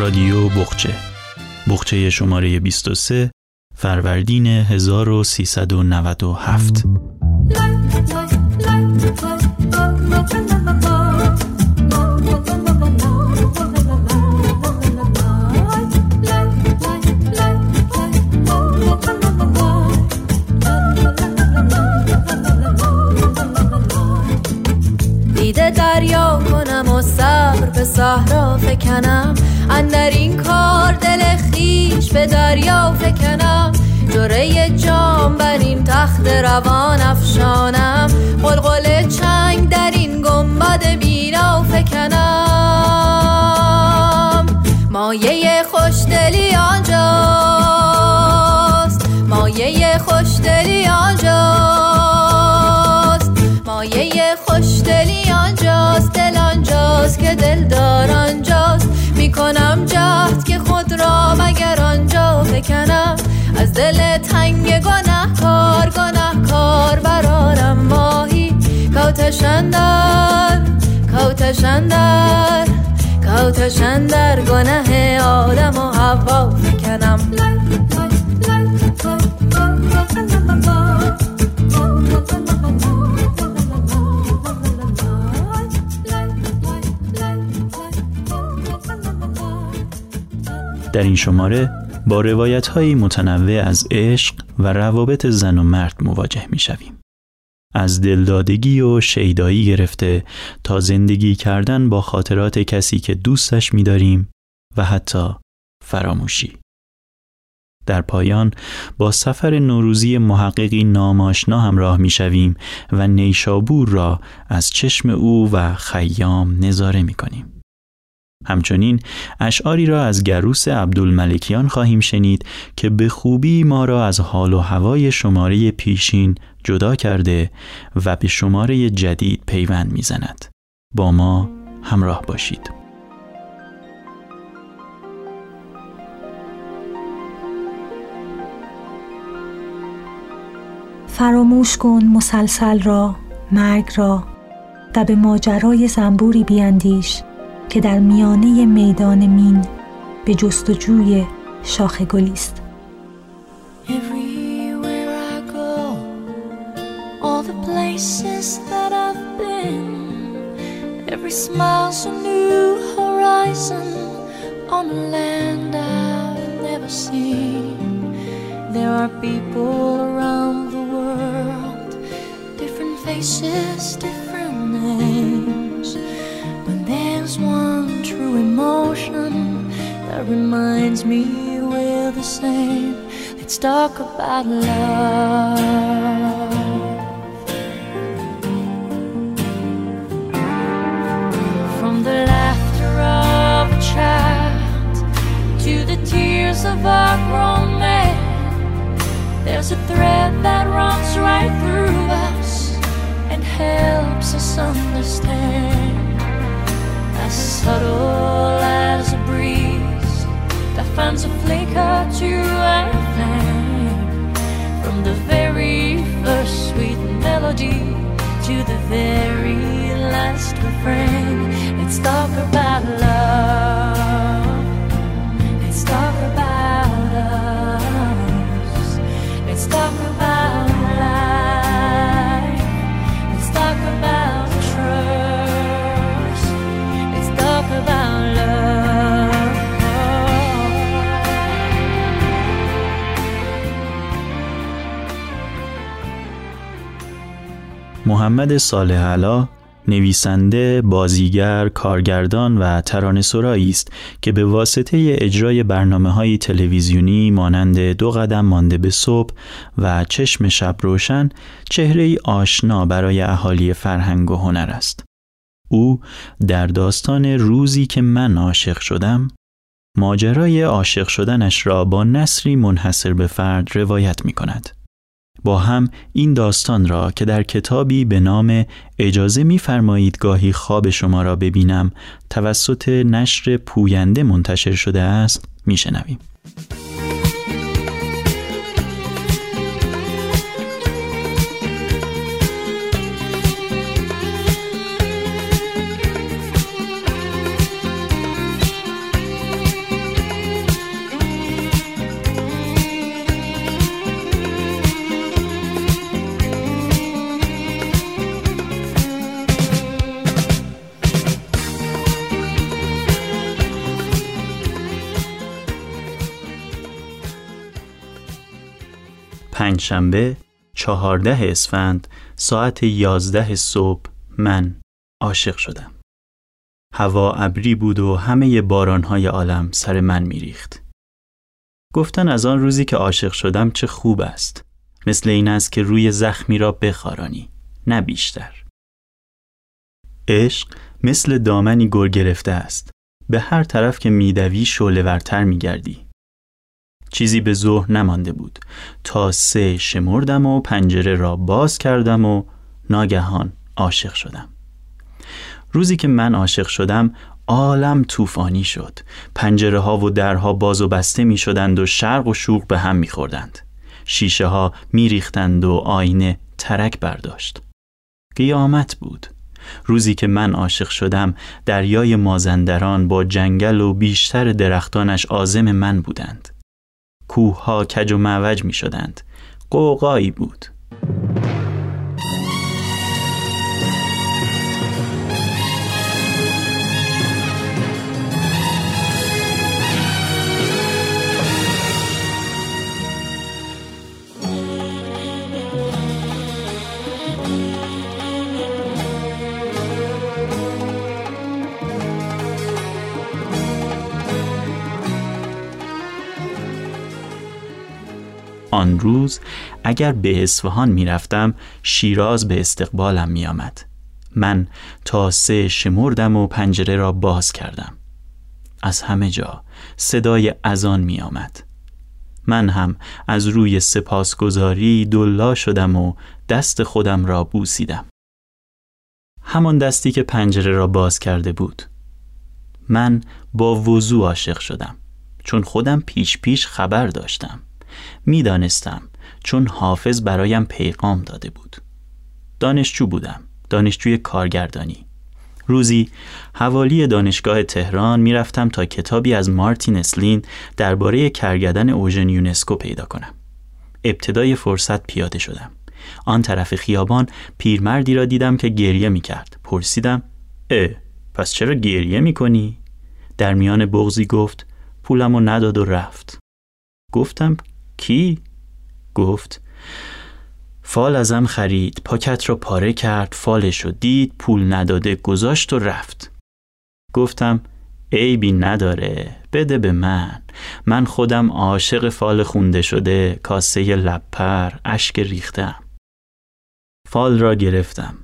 رادیو بخچه بخچه شماره 23 فروردین 1397 به صحرا فکنم. اندر این کار دل خیش به دریا فکنم. جره جام بر این تخت روان افشانم. قلقل چنگ در این گنبد بینا فکنم. مایه خوشدلی آنجاست. مایه خوشدلی آنجاست. خوشدلی آنجاست دل آنجاست که دل دار آنجاست. می‌کنم جهد که خود را مگر آنجا بکنم. از دل تنگ گناه کار گناه کار برارم ماهی کوتشندر کوتشندر کوتشندر گناه آدم و حوا فکنم در این شماره با روایت های متنوع از عشق و روابط زن و مرد مواجه می شویم. از دلدادگی و شیدایی گرفته تا زندگی کردن با خاطرات کسی که دوستش می داریم و حتی فراموشی. در پایان با سفر نوروزی محققی ناماشنا همراه می شویم و نیشابور را از چشم او و خیام نظاره می کنیم. همچنین اشعاری را از گروس عبدالملکیان خواهیم شنید که به خوبی ما را از حال و هوای شماره پیشین جدا کرده و به شماره جدید پیوند می‌زند. با ما همراه باشید. فراموش کن مسلسل را مرگ را و به ماجرای زنبوری بیاندیش که در میانه میدان مین به جستجوی شاخ گلی است faces, different names. Reminds me we're the same. Let's talk about love. From the laughter of a child to the tears of a grown man, there's a thread that runs right through us and helps us understand. As subtle as finds a flicker to a flame. From the very first sweet melody to the very last refrain. Let's talk about love. Let's talk about us. Let's talk محمد صالح علا نویسنده، بازیگر، کارگردان و ترانه‌سرایی است که به واسطه اجرای برنامه های تلویزیونی مانند دو قدم مانده به صبح و چشم شب روشن چهره ای آشنا برای اهالی فرهنگ و هنر است. او در داستان روزی که من عاشق شدم ماجرای عاشق شدنش را با نصری منحصر به فرد روایت می کند. با هم این داستان را که در کتابی به نام اجازه می‌فرمایید گاهی خواب شما را ببینم توسط نشر پوینده منتشر شده است میشنویم. پنجشنبه چهارده اسفند ساعت یازده صبح من عاشق شدم. هوا ابری بود و همه بارانهای عالم سر من میریخت. گفتن از آن روزی که عاشق شدم چه خوب است. مثل این است که روی زخمی را بخارانی. نه بیشتر. عشق مثل دامنی گر گرفته است. به هر طرف که میدوی شعله ورتر میگردی. چیزی به ظهر نمانده بود. تا سه شمردم و پنجره را باز کردم و ناگهان عاشق شدم. روزی که من عاشق شدم عالم طوفانی شد. پنجره ها و درها باز و بسته می شدند و شرق و شوق به هم می خوردند. شیشه ها می ریختند و آینه ترک برداشت. قیامت بود. روزی که من عاشق شدم دریای مازندران با جنگل و بیشتر درختانش آزم من بودند. کوه ها کج و معوج می شدند قوقایی بود. آن روز اگر به اصفهان می‌رفتم شیراز به استقبالم میآمد. من تا سه شمردم و پنجره را باز کردم. از همه جا صدای اذان می آمد. من هم از روی سپاسگزاری دلا شدم و دست خودم را بوسیدم. همان دستی که پنجره را باز کرده بود. من با وضوع عاشق شدم. چون خودم پیش پیش خبر داشتم. می‌دانستم چون حافظ برایم پیغام داده بود. دانشجو بودم دانشجوی کارگردانی. روزی حوالی دانشگاه تهران می‌رفتم تا کتابی از مارتین اسلین درباره کرگدن اوژن یونسکو پیدا کنم. ابتدای فرصت پیاده شدم. آن طرف خیابان پیرمردی را دیدم که گریه می کرد پرسیدم اه پس چرا گریه می کنی؟ در میان بغزی گفت پولمو نداد و رفت. گفتم کی؟ گفت فال ازم خرید پاکت را پاره کرد فالش رو دید پول نداده گذاشت و رفت. گفتم عیبی نداره بده به من. من خودم عاشق فال خونده شده کاسه لپر اشک ریختم. فال را گرفتم.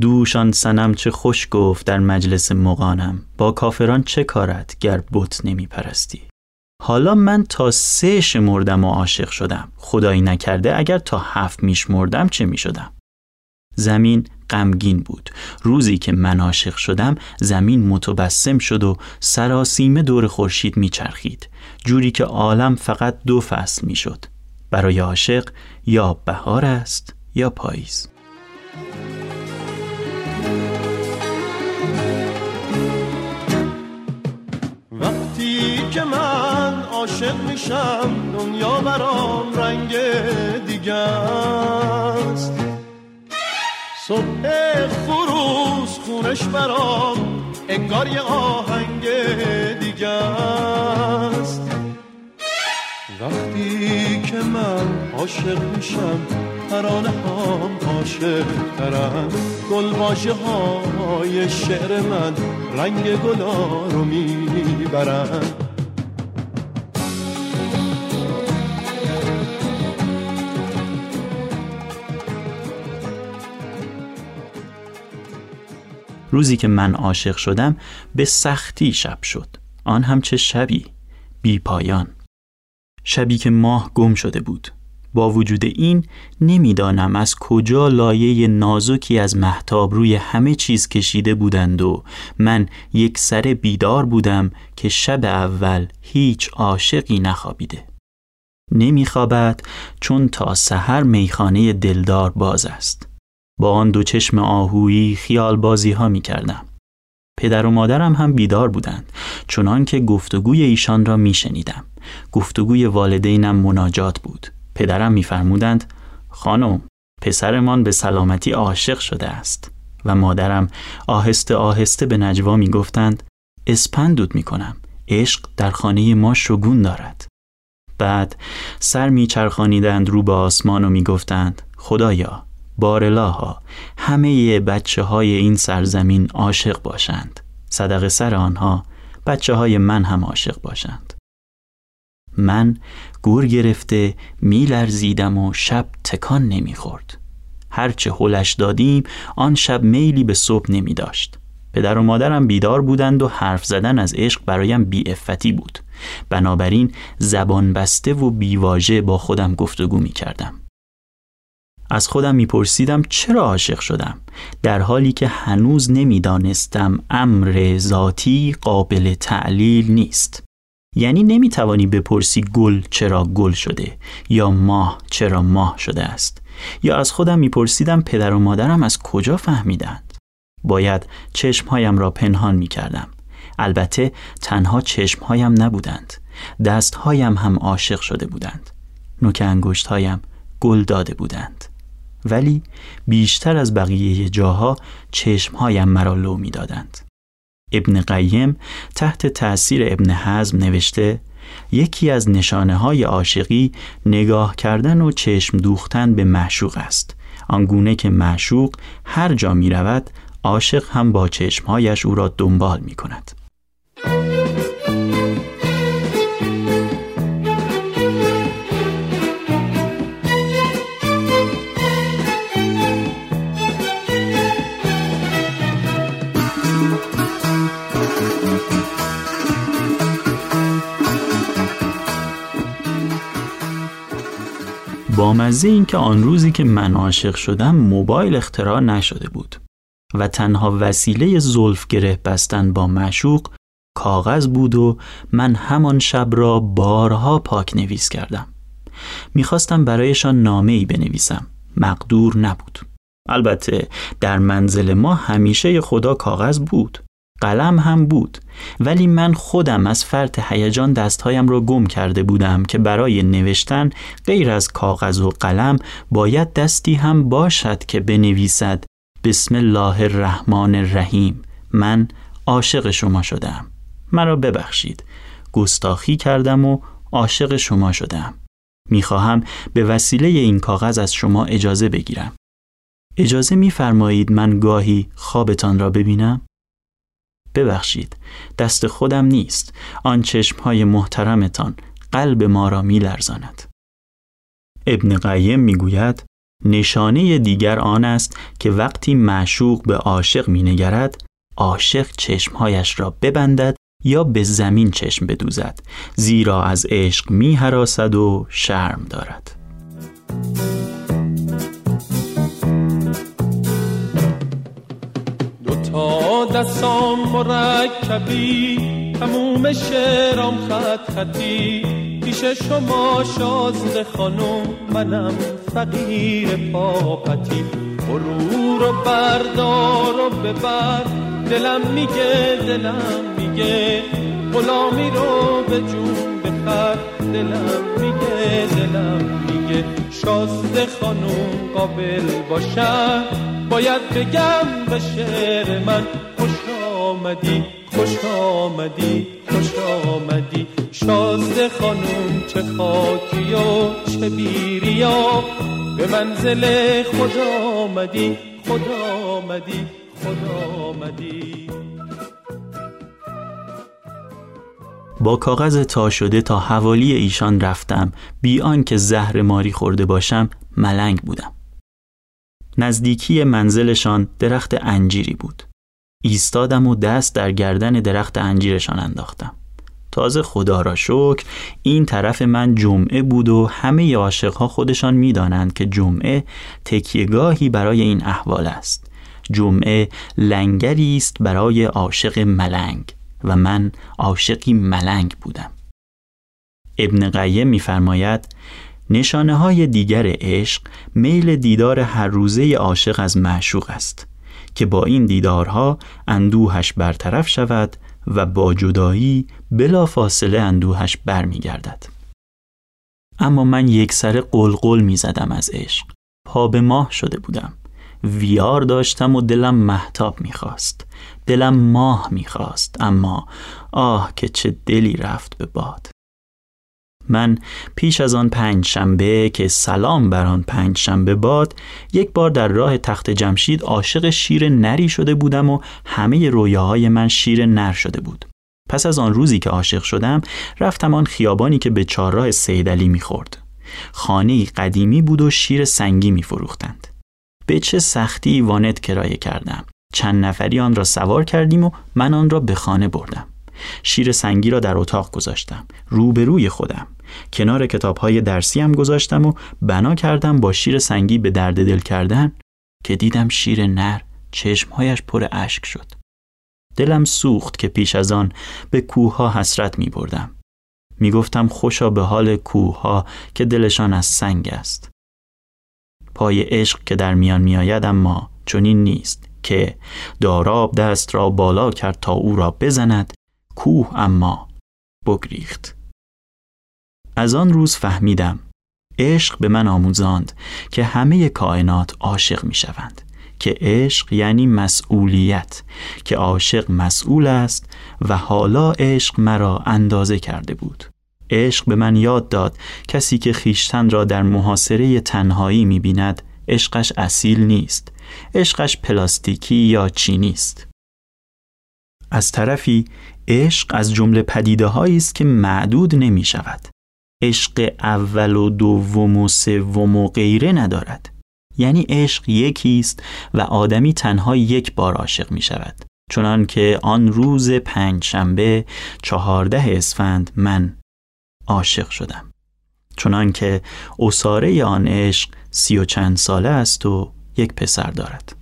دوشان سنم چه خوش گفت در مجلس مقانم با کافران چه کارت گر بت نمی پرستی حالا من تا سه شمردم و عاشق شدم. خدایی نکرده اگر تا هفت میشمردم چه می‌شدم؟ زمین غمگین بود. روزی که من عاشق شدم زمین متبسم شد و سراسیمه دور خورشید میچرخید. جوری که عالم فقط دو فصل می‌شد. برای عاشق یا بهار است یا پاییز. عاشق میشم دنیا برام رنگ دیگه است صبح خروز خونش برام انگار یه آهنگ دیگه است وقتی که من عاشق میشم ترانه هم عاشق ترم گل های شعر من رنگ گلا رو می‌برن. روزی که من عاشق شدم به سختی شب شد. آن هم چه شبی بی پایان. شبی که ماه گم شده بود. با وجود این نمی‌دانم از کجا لایه نازکی از محتاب روی همه چیز کشیده بودند و من یک سر بیدار بودم که شب اول هیچ عاشقی نخوابیده. نمیخوابد چون تا سحر میخانه دلدار باز است. با آن دو چشم آهویی خیال بازی ها می کردم. پدر و مادرم هم بیدار بودند چنان که گفتگوی ایشان را می شنیدم. گفتگوی والدینم مناجات بود. پدرم میفرمودند خانم پسرمان به سلامتی عاشق شده است و مادرم آهسته آهسته به نجوا می گفتند اسپندود می کنم عشق در خانه ما شگون دارد بعد سر میچرخانیدند رو به آسمان و می‌گفتند خدایا بارلاها همه بچه های این سرزمین عاشق باشند. صدق سر آنها بچه های من هم عاشق باشند. من گور گرفته میلرزیدم و شب تکان نمی‌خورد. هرچه هلش دادیم آن شب میلی به صبح نمی داشت پدر و مادرم بیدار بودند و حرف زدن از عشق برایم بیعفتی بود. بنابراین زبان بسته و بیواژه با خودم گفتگو می کردم از خودم میپرسیدم چرا عاشق شدم؟ در حالی که هنوز نمی‌دانستم امر ذاتی قابل تعلیل نیست. یعنی نمی‌توانی بپرسی گل چرا گل شده یا ماه چرا ماه شده است. یا از خودم میپرسیدم پدر و مادرم از کجا فهمیدند؟ باید چشمهایم را پنهان می‌کردم. البته تنها چشمهایم نبودند. دستهایم هم عاشق شده بودند. نوک انگشتهایم گل داده بودند. ولی بیشتر از بقیه جاها چشمهایم مرا لو می‌دادند. ابن قیم تحت تأثیر ابن حزم نوشته یکی از نشانه های عاشقی نگاه کردن و چشم دوختن به معشوق است آنگونه که معشوق هر جا می رود عاشق هم با چشمهایش او را دنبال می کند با مزه این که آن روزی که من عاشق شدم موبایل اختراع نشده بود و تنها وسیله زلف گره بستن با معشوق کاغذ بود و من همان شب را بارها پاک نویس کردم. می‌خواستم برایشان نامه ای بنویسم. مقدور نبود. البته در منزل ما همیشه خدا کاغذ بود. قلم هم بود. ولی من خودم از فرط هیجان دستهایم را گم کرده بودم که برای نوشتن غیر از کاغذ و قلم باید دستی هم باشد که بنویسد. بسم الله الرحمن الرحیم. من عاشق شما شدم. مرا ببخشید. گستاخی کردم و عاشق شما شدم. می‌خواهم به وسیله این کاغذ از شما اجازه بگیرم. اجازه میفرمایید من گاهی خوابتان را ببینم؟ ببخشید دست خودم نیست آن چشمهای محترمتان قلب ما را می لرزاند. ابن قیم می گوید نشانه دیگر آن است که وقتی معشوق به عاشق می نگرد عاشق چشمهایش را ببندد یا به زمین چشم بدوزد زیرا از عشق می و شرم دارد تا دستام مرکبی تموم شعرام خط خطی. پیش شما شازده خانم منم فقیر پاپتی. برو رو بردار و ببر دلم میگه دلم میگه. غلامی رو به جون بخر دلم میگه دلم میگه شازده خانم قابل باشم باید بگم به شعر من خوش آمدی خوش آمدی خوش آمدی. شازده خانم چه خاکی و چه بیریا به منزل خدا آمدی خدا آمدی خدا آمدی. با کاغذ تا شده تا حوالی ایشان رفتم. بی آنکه زهر ماری خورده باشم ملنگ بودم. نزدیکی منزلشان درخت انجیری بود. ایستادم و دست در گردن درخت انجیرشان انداختم. تازه خدا را شکر این طرف من جمعه بود و همه عاشقها خودشان می‌دانند که جمعه تکیهگاهی برای این احوال است. جمعه لنگری است برای عاشق ملنگ. و من عاشقی ملنگ بودم ابن قیم میفرماید نشانه های دیگر عشق میل دیدار هر روزه عاشق از معشوق است که با این دیدارها اندوهش برطرف شود و با جدایی بلا فاصله اندوهش برمیگردد. اما من یک سر قلقل می زدم از عشق. پا به ماه شده بودم. ویار داشتم و دلم محتاب می‌خواست دلم ماه می‌خواست اما آه که چه دلی رفت به باد. من پیش از آن پنج شنبه که سلام بر آن پنج شنبه باد یک بار در راه تخت جمشید عاشق شیر نری شده بودم و همه رویاهای من شیر نر شده بود. پس از آن روزی که عاشق شدم رفتم آن خیابانی که به چهارراه سیدعلی می‌خورد. خانه قدیمی بود و شیر سنگی میفروختند. به چه سختی وانت کرایه کردم. چند نفری آن را سوار کردیم و من آن را به خانه بردم. شیر سنگی را در اتاق گذاشتم. روبروی خودم. کنار کتاب های درسی هم گذاشتم و بنا کردم با شیر سنگی به درد دل کردن که دیدم شیر نر چشمهایش پر اشک شد. دلم سوخت که پیش از آن به کوه ها حسرت می بردم می گفتم خوشا به حال کوه ها که دلشان از سنگ است. پای عشق که در میان می آید اما چنین نیست. که داراب دست را بالا کرد تا او را بزند کوه اما بگریخت. از آن روز فهمیدم عشق به من آموزاند که همه کائنات عاشق می شوند که عشق یعنی مسئولیت که عاشق مسئول است و حالا عشق مرا اندازه کرده بود. عشق به من یاد داد کسی که خیشتن را در محاصره تنهایی می بیند عشقش اصیل نیست. عشقش پلاستیکی یا چینی است. از طرفی عشق از جمله پدیده است که معدود نمی شود. عشق اول و دوم و سوم و غیره ندارد. یعنی عشق یکی است و آدمی تنها یک بار عاشق می شود. چنان که آن روز پنج شنبه چهارده اسفند من عاشق شدم. چنان که اصاره آن عشق سی و چند ساله است و یک پسر دارد.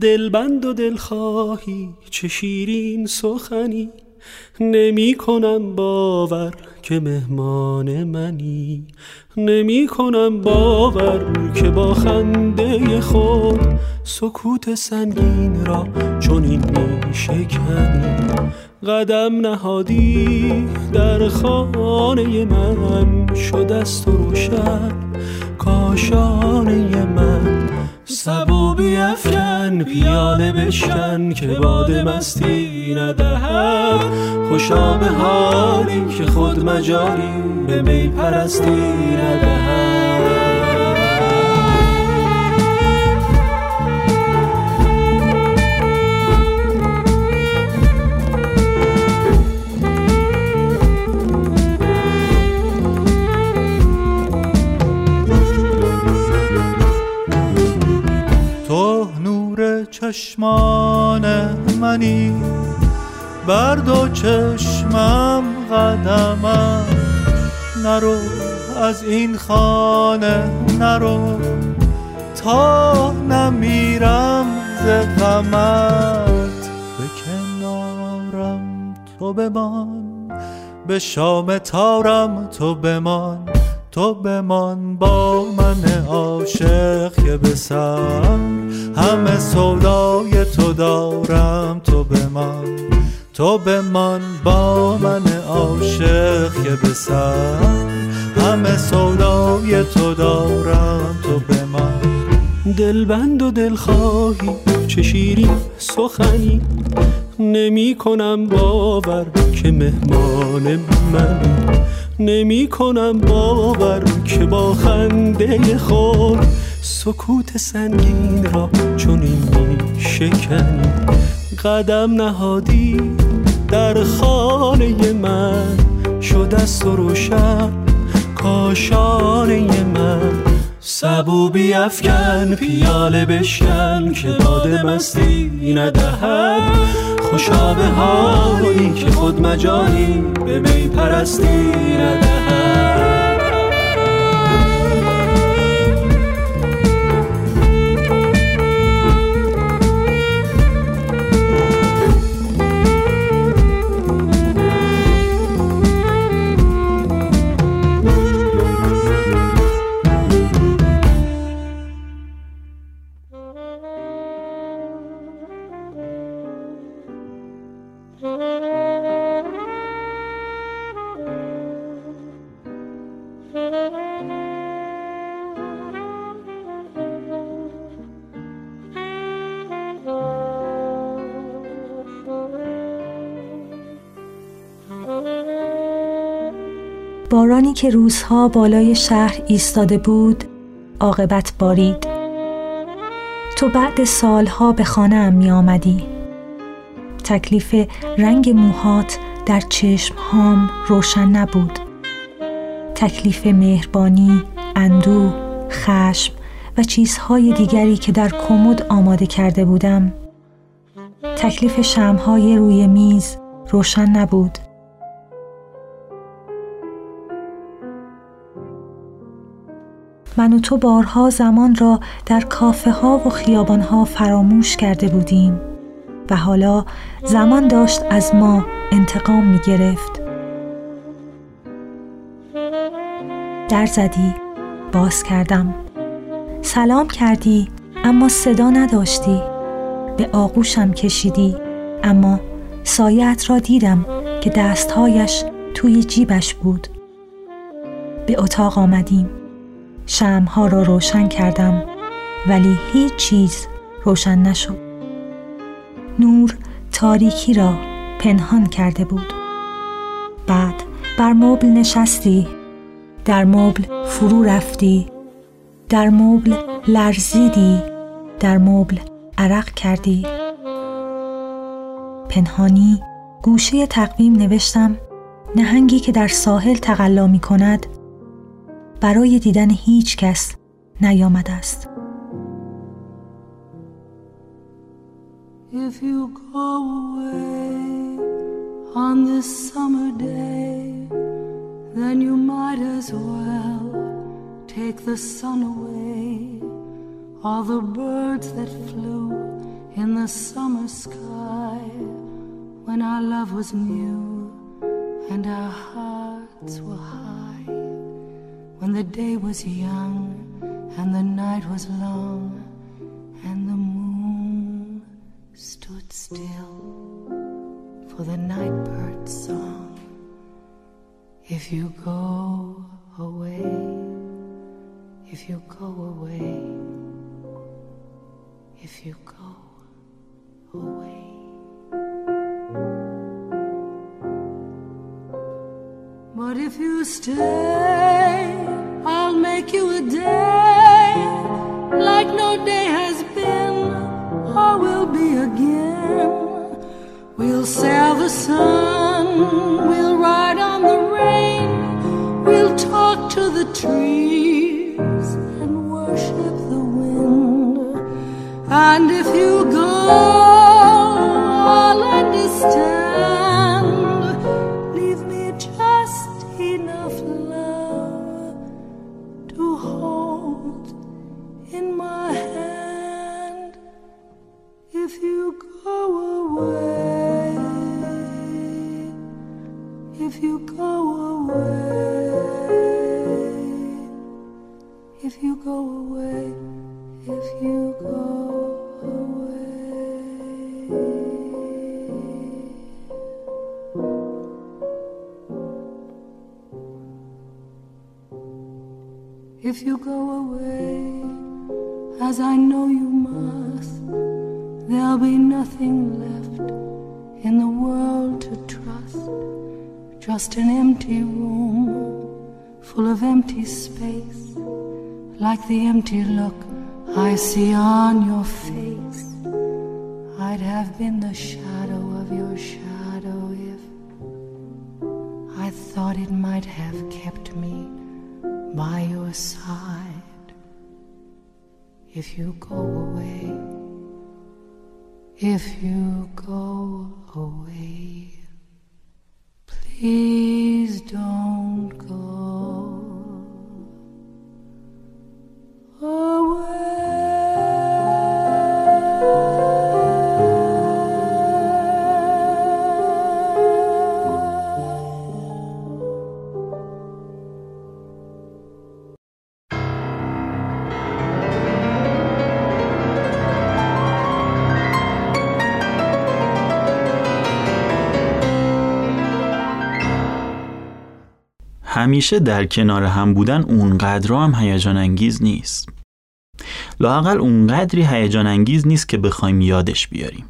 دلبند و دلخواهی چه شیرین سخنی نمی کنم باور که مهمان منی. نمی کنم باور که با خنده خود سکوت سنگین را چون این می شکنی. قدم نهادی در خانه من. شد است و روشن کاشانه من. سبو بیفکن پیاله بشکن که باد مستی ندهد. خوشا به حالی که خود مجالی به می پرستی ندهد. چشمان منی. بر دو چشمم قدمم. نرو از این خانه نرو. تا نمیرم ز غمت. به کنارم تو بمان. به شام تارم تو بمان. تو بمان با من عاشق که بسر همه سودای تو دارم تو بمان. تو بمان با من عاشق که بسر همه سودای تو دارم تو بمان. دلبند و دلخواهی چه شیرین سخنی نمی کنم باور که مهمان منی نمی کنم باور که با خنده خود سکوت سنگین را چون این می شکنی قدم نهادی در خانه من شد است و روشن. کاشانه من سبو بیفکن پیاله بشکن که باد مستی ندهد. خوشا به حالی که خود مجانی به می پرستی ندهد. بارانی که روزها بالای شهر ایستاده بود عاقبت بارید. تو بعد سالها به خانه ام می آمدی. تکلیف رنگ موهات در چشم هام روشن نبود. تکلیف مهربانی، اندو، خشم و چیزهای دیگری که در کمد آماده کرده بودم. تکلیف شمهای روی میز روشن نبود. من و تو بارها زمان را در کافه ها و خیابان ها فراموش کرده بودیم و حالا زمان داشت از ما انتقام می گرفت در زدی باز کردم. سلام کردی اما صدا نداشتی. به آغوشم کشیدی اما سایت را دیدم که دستهایش توی جیبش بود. به اتاق آمدیم. شمها را روشن کردم ولی هیچ چیز روشن نشد. نور تاریکی را پنهان کرده بود. بعد بر مبل نشستی در مبل فرو رفتی در مبل لرزیدی در مبل عرق کردی. پنهانی گوشه تقویم نوشتم نهنگی که در ساحل تقلا می کند برای دیدن هیچ کس نیامده است If you go away on this summer day, then you might as well take the sun away. All the birds that flew in the summer sky when our love was new and our hearts were high. when the day was young and the night was long and the moon stood still for the nightbird's song. If you go away, if you go away, if you go away. But if you stay, I'll make you a day like no day has been or will be again. We'll sail the sun, we'll ride on the rain, we'll talk to the trees and worship the wind. And if you go, I'll understand. If you go away, as I know you must, there'll be nothing left in the world to trust. Just an empty room full of empty space, like the empty look I see on your face. I'd have been the shadow of your shadow if I thought it might have kept me by your side if you go away, if you go away. Please don't همیشه در کنار هم بودن اونقدر هم هیجان انگیز نیست. لاقل اونقدری هیجان انگیز نیست که بخوایم یادش بیاریم.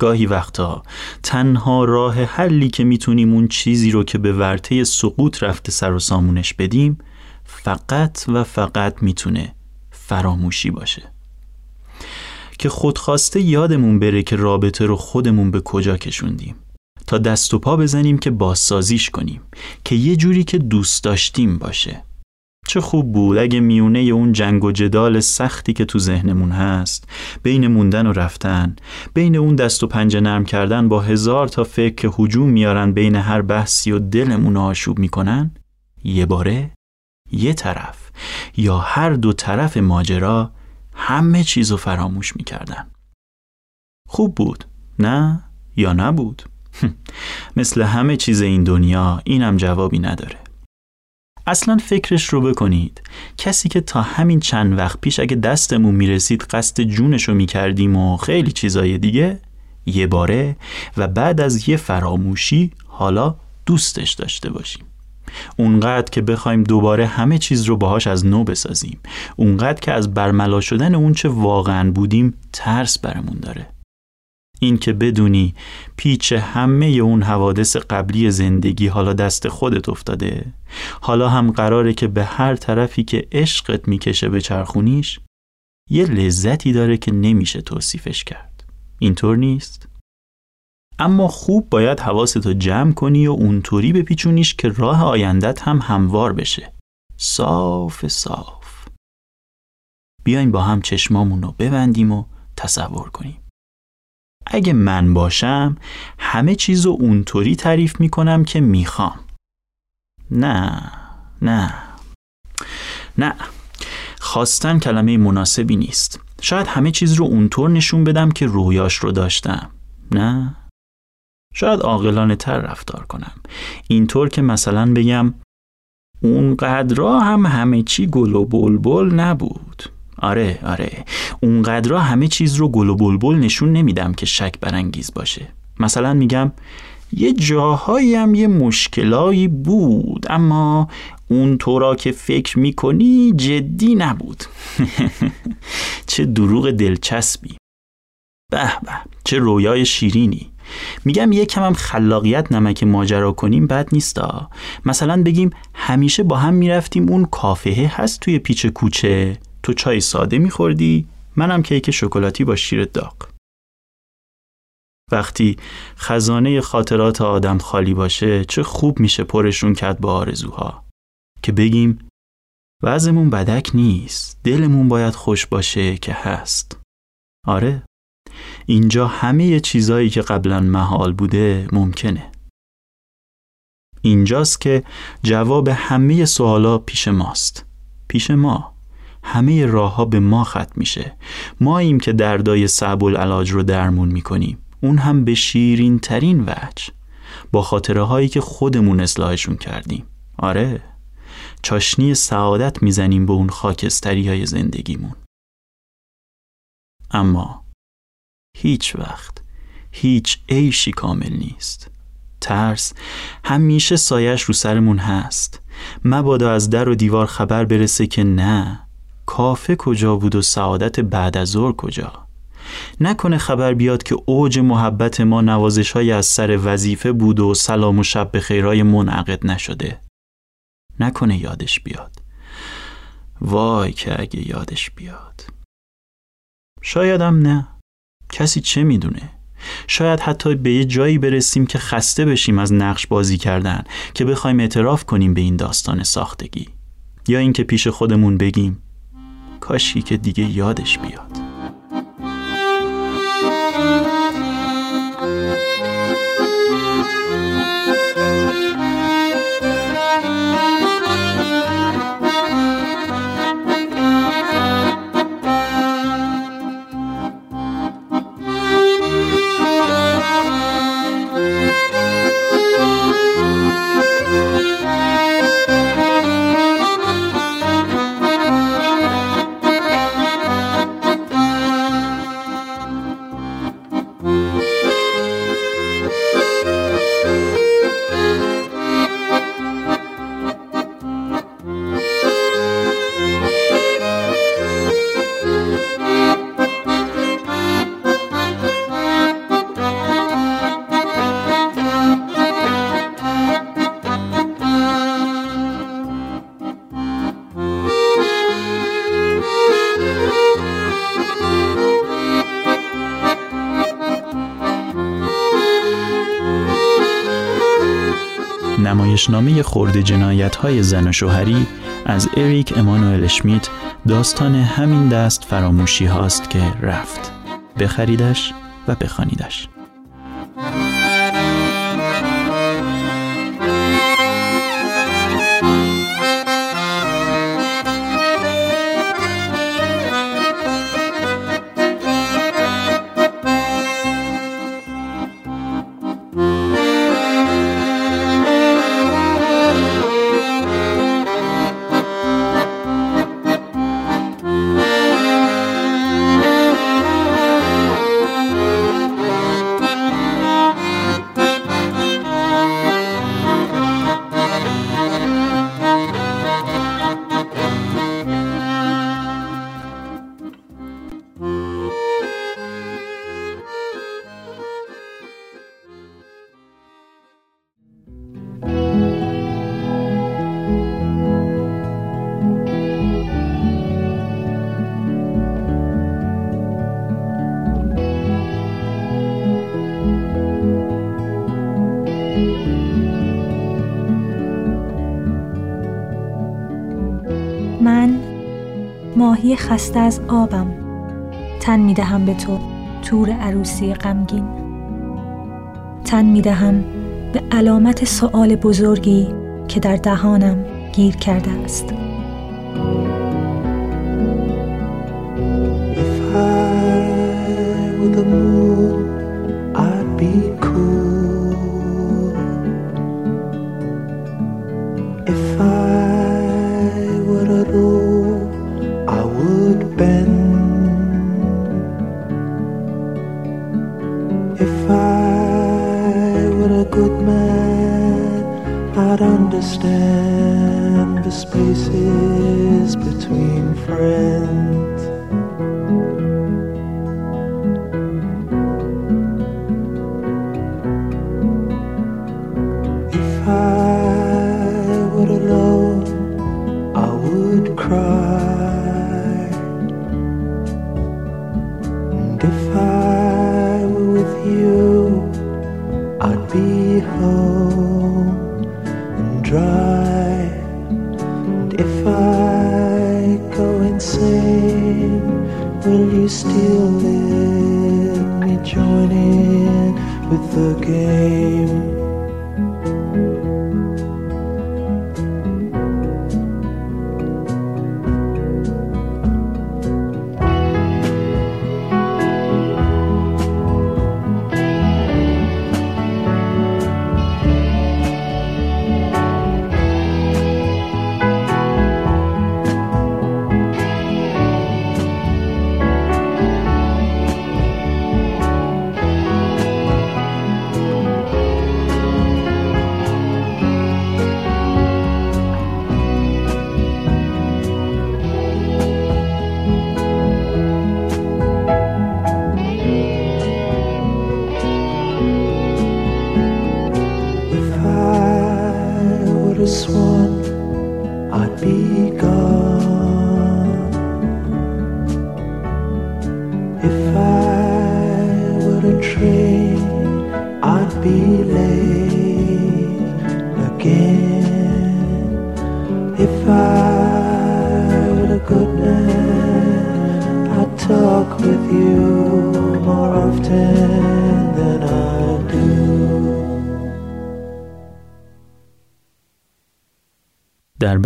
گاهی وقتا تنها راه حلی که می‌تونیم اون چیزی رو که به ورطه سقوط رفته سر و سامونش بدیم فقط و فقط می‌تونه فراموشی باشه. که خودخواسته یادمون بره که رابطه رو خودمون به کجا کشوندیم. تا دست و پا بزنیم که بازسازیش کنیم که یه جوری که دوست داشتیم باشه. چه خوب بود اگه میونه اون جنگ و جدال سختی که تو ذهنمون هست بین موندن و رفتن بین اون دست و پنجه نرم کردن با هزار تا فکر که حجوم میارن بین هر بحثی و دلمون آشوب می‌کنن یه باره یه طرف یا هر دو طرف ماجرا همه چیزو فراموش می‌کردن. خوب بود نه؟ یا نبود؟ مثل همه چیز این دنیا اینم جوابی نداره. اصلا فکرش رو بکنید. کسی که تا همین چند وقت پیش اگه دستمون می‌رسید قصد جونش رو می‌کردیم و خیلی چیزای دیگه یه باره و بعد از یه فراموشی حالا دوستش داشته باشیم. اونقدر که بخوایم دوباره همه چیز رو باهاش از نو بسازیم. اونقدر که از برملا شدن اون چه واقعا بودیم ترس برمون داره. این که بدونی پیچ همه اون حوادث قبلی زندگی حالا دست خودت افتاده. حالا هم قراره که به هر طرفی که عشقت می‌کشه به چرخونیش یه لذتی داره که نمیشه توصیفش کرد. اینطور نیست؟ اما خوب باید حواستو جمع کنی و اونطوری بپیچونیش که راه آیندت هم هموار بشه. صاف صاف. بیاین با هم چشمامون ببندیم و تصور کنیم. اگه من باشم همه چیز رو اونطوری تعریف می‌کنم که می‌خوام. نه نه. نه. خواستن کلمه مناسبی نیست. شاید همه چیز رو اونطور نشون بدم که رویاش رو داشتم. نه؟ شاید عاقلانه تر رفتار کنم. اینطور که مثلا بگم اون قدرا هم همه چی گل و بلبل نبود. آره آره. اونقدرا همه چیز رو گل و بلبل نشون نمیدم که شک برانگیز باشه. مثلا میگم یه جاهایی هم یه مشکلایی بود اما اون تو که فکر می‌کنی جدی نبود. چه دروغ دلچسبی. به به چه رویای شیرینی. میگم یه کم هم خلاقیت نمک ماجرا کنیم بد نیستا. مثلا بگیم همیشه با هم می‌رفتیم اون کافهه هست توی پیچ کوچه. تو چای ساده میخوردی؟ منم کیک شکلاتی با شیر داغ. وقتی خزانه خاطرات آدم خالی باشه چه خوب میشه پرشون کرد با آرزوها. که بگیم وضعمون بدک نیست دلمون باید خوش باشه که هست. آره اینجا همه چیزایی که قبلا محال بوده ممکنه. اینجاست که جواب همه سوالا پیش ماست. پیش ما. همه راه ها به ما ختم میشه. ماییم که دردای صعب العلاج رو درمون می‌کنیم. اون هم به شیرین ترین وجه. با خاطره هایی که خودمون اصلاحشون کردیم. آره. چاشنی سعادت می‌زنیم به اون خاکستری های زندگیمون. اما هیچ وقت هیچ عیشی کامل نیست. ترس همیشه سایش رو سرمون هست. مبادا از در و دیوار خبر برسه که نه. کافه کجا بود و سعادت بعد از ظهر کجا؟ نکنه خبر بیاد که اوج محبت ما نوازش های از سر وظیفه بود و سلام و شب به خیرای منعقد نشده. نکنه یادش بیاد. وای که اگه یادش بیاد. شایدم نه. کسی چه می‌دونه؟ شاید حتی به یه جایی برسیم که خسته بشیم از نقش بازی کردن که بخوایم اعتراف کنیم به این داستان ساختگی. یا اینکه پیش خودمون بگیم. کاشی که دیگه یادش بیاد. نمایشنامه خورد جنایت های زن و شوهری از اریک امانوئل اشمیت داستان همین دست فراموشی هاست که رفت. بخریدش و بخوانیدش. به تو تور عروسی غمگین. تن می دهم به علامت سؤال بزرگی که در دهانم گیر کرده است. If I were the moon, I'd be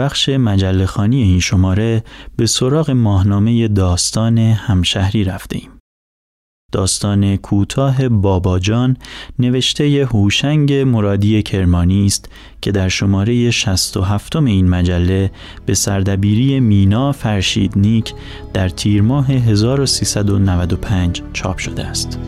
بخش مجله خانی این شماره به سراغ ماهنامه داستان همشهری رفته ایم. داستان کوتاه باباجان نوشته هوشنگ مرادی کرمانی است که در شماره 67 این مجله به سردبیری مینا فرشید نیک در تیر ماه 1395 چاپ شده است.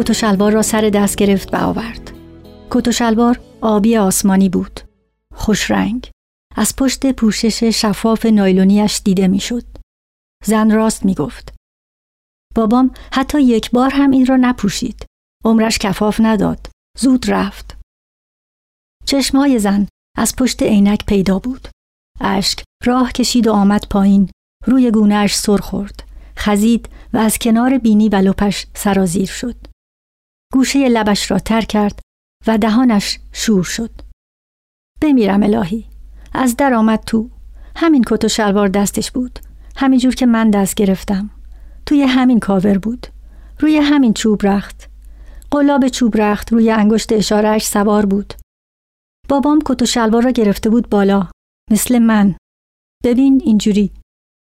کت و شلوار را سر دست گرفت و آورد. کت و شلوار آبی آسمانی بود. خوش رنگ. از پشت پوشش شفاف نایلونیش دیده می‌شد. زن راست می گفت. بابام حتی یک بار هم این را نپوشید. عمرش کفاف نداد. زود رفت. چشمهای زن از پشت عینک پیدا بود. اشک راه کشید و آمد پایین. روی گونهش سر خورد. خزید و از کنار بینی و لپش سرازیر شد. گوشه لبش را تر کرد و دهانش شور شد. بمیرم الهی. از در آمد تو. همین کت و شلوار دستش بود. همینجور که من دست گرفتم. توی همین کاور بود. روی همین چوب رخت. قلاب چوب رخت روی انگشت اشارهش سوار بود. بابام کت و شلوار را گرفته بود بالا. مثل من. ببین اینجوری.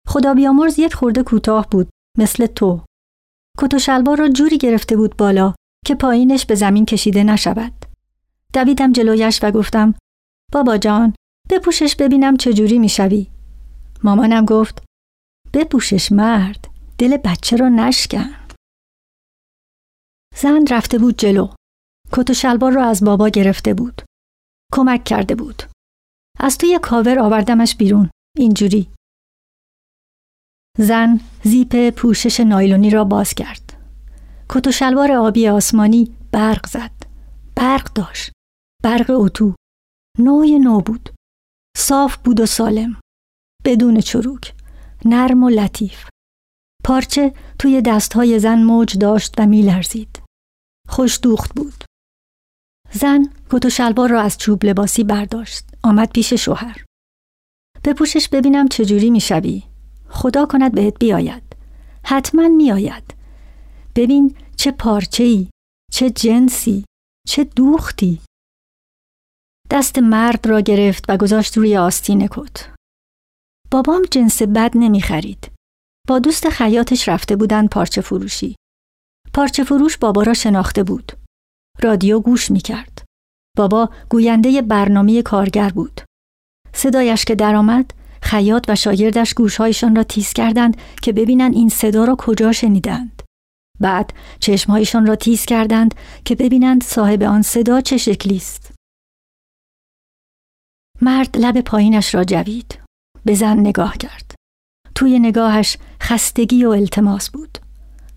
خدا بیامرز یک خورده کوتاه بود. مثل تو. کت و شلوار را جوری گرفته بود بالا که پایینش به زمین کشیده نشود. دویدم جلویش و گفتم بابا جان بپوشش ببینم چجوری می‌شوی. مامانم گفت بپوشش مرد دل بچه را نشکن. زن رفته بود جلو. کت و شلوار را از بابا گرفته بود. کمک کرده بود. از توی کاور آوردمش بیرون. اینجوری. زن زیپ پوشش نایلونی را باز کرد. کت و شلوار آبی آسمانی برق زد. برق داشت. برق اتو. نوع نو بود. صاف بود و سالم. بدون چروک. نرم و لطیف. پارچه توی دستهای زن موج داشت و میلرزید. خوش دوخت بود. زن کت و شلوار را از چوب لباسی برداشت. آمد پیش شوهر. بپوشش ببینم چجوری می‌شوی. خدا کند بهت بیاید. حتما میآید. ببین چه پارچه ای، چه جنسی، چه دوختی. دست مرد را گرفت و گذاشت روی آستین کت. بابام جنس بد نمی خرید. با دوست خیاطش رفته بودن پارچه فروشی. پارچه فروش بابا را شناخته بود. رادیو گوش می کرد. بابا گوینده برنامه کارگر بود. صدایش که درآمد خیاط و شاگردش گوشهایشان را تیز کردند که ببینند این صدا را کجا شنیدند. بعد چشمهایشان را تیز کردند که ببینند صاحب آن صدا چه شکلی است. مرد لب پایینش را جوید. به زن نگاه کرد. توی نگاهش خستگی و التماس بود.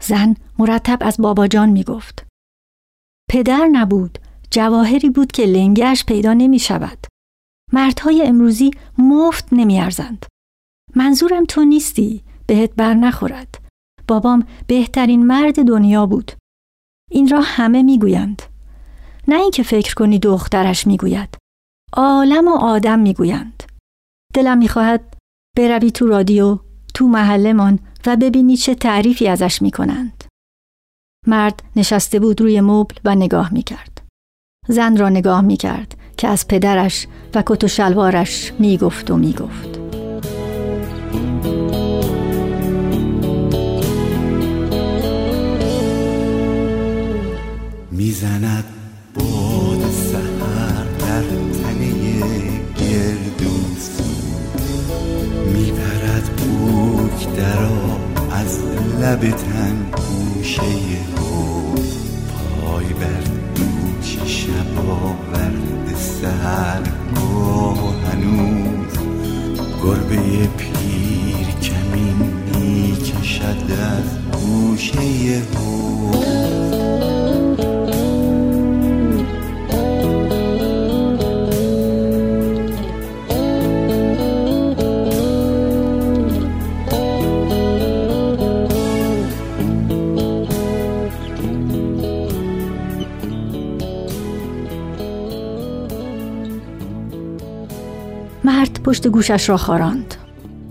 زن مرتب از بابا جان می گفت. پدر نبود جواهری بود که لنگش پیدا نمی شود. مردهای امروزی مفت نمی ارزند. منظورم تو نیستی بهت بر نخورد. بابام بهترین مرد دنیا بود. این را همه می‌گویند. نه اینکه فکر کنی دخترش می‌گوید. عالم و آدم می‌گویند. دلم می‌خواهد بروی تو رادیو تو محلمان و ببینی چه تعریفی ازش می‌کنند. مرد نشسته بود روی مبل و نگاه می‌کرد. زن را نگاه می‌کرد که از پدرش و کت و شلوارش می‌گفت و می‌گفت. می‌زند باد سهر در تنه گردوز میپرد بوک درا از لب تن گوشه پای بر دوش شب آورد سهر هنوز. گربه پیر کمین می‌کشد از گوشه پشت گوشش را خاراند.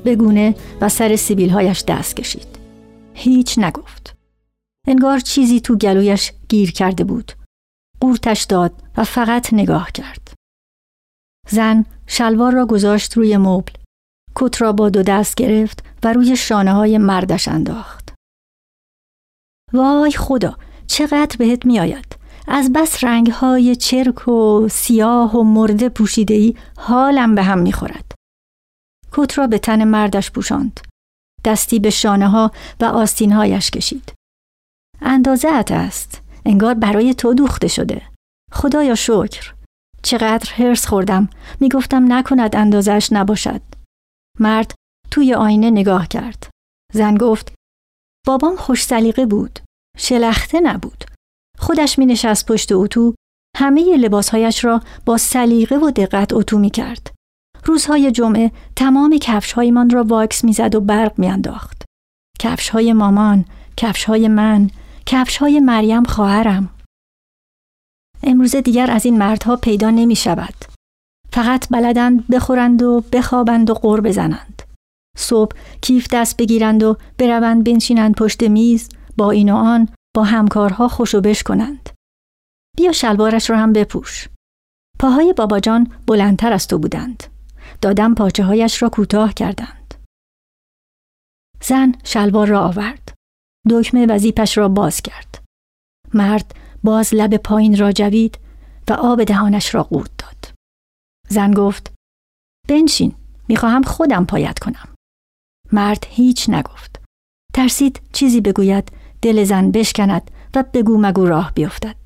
بگونه و سر سیبیلهایش دست کشید. هیچ نگفت. انگار چیزی تو گلویش گیر کرده بود. قورتش داد و فقط نگاه کرد. زن شلوار را گذاشت روی مبل. کت را با دو دست گرفت و روی شانه های مردش انداخت. وای خدا چقدر بهت میآید. از بس رنگ های چرک و سیاه و مرده پوشیده حالم به هم می‌خورد. کت را به تن مردش پوشاند. دستی به شانه ها و آستین هایش کشید. اندازه ات است. انگار برای تو دوخته شده خدایا شکر چقدر هرس خوردم می‌گفتم نکند اندازش نباشد مرد توی آینه نگاه کرد زن گفت بابام خوش سلیقه بود شلخته نبود خودش می نشست پشت اتو همه لباسهایش را با سلیقه و دقت اتو می کرد. روزهای جمعه تمام کفشهایمان را واکس می‌زد و برق میانداخت. کفشهای مامان، کفشهای من، کفشهای مریم خواهرم. امروزه دیگر از این مردها پیدا نمی شود. فقط بلدند بخورند و بخوابند و قور بزنند. صبح کیف دست بگیرند و بروند بنشینند پشت میز با این و آن با همکارها خوشو کنند. بیا شلوارش را هم بپوش. پاهای باباجان بلندتر از تو بودند. دادم پاچه هایش را کوتاه کردند. زن شلوار را آورد. دکمه وزیپش را باز کرد. مرد باز لب پایین را جوید و آب دهانش را قورت داد. زن گفت بنشین می‌خواهم خودم پایت کنم. مرد هیچ نگفت. ترسید چیزی بگوید دل زن بشکند و بگو مگو راه بیفتد.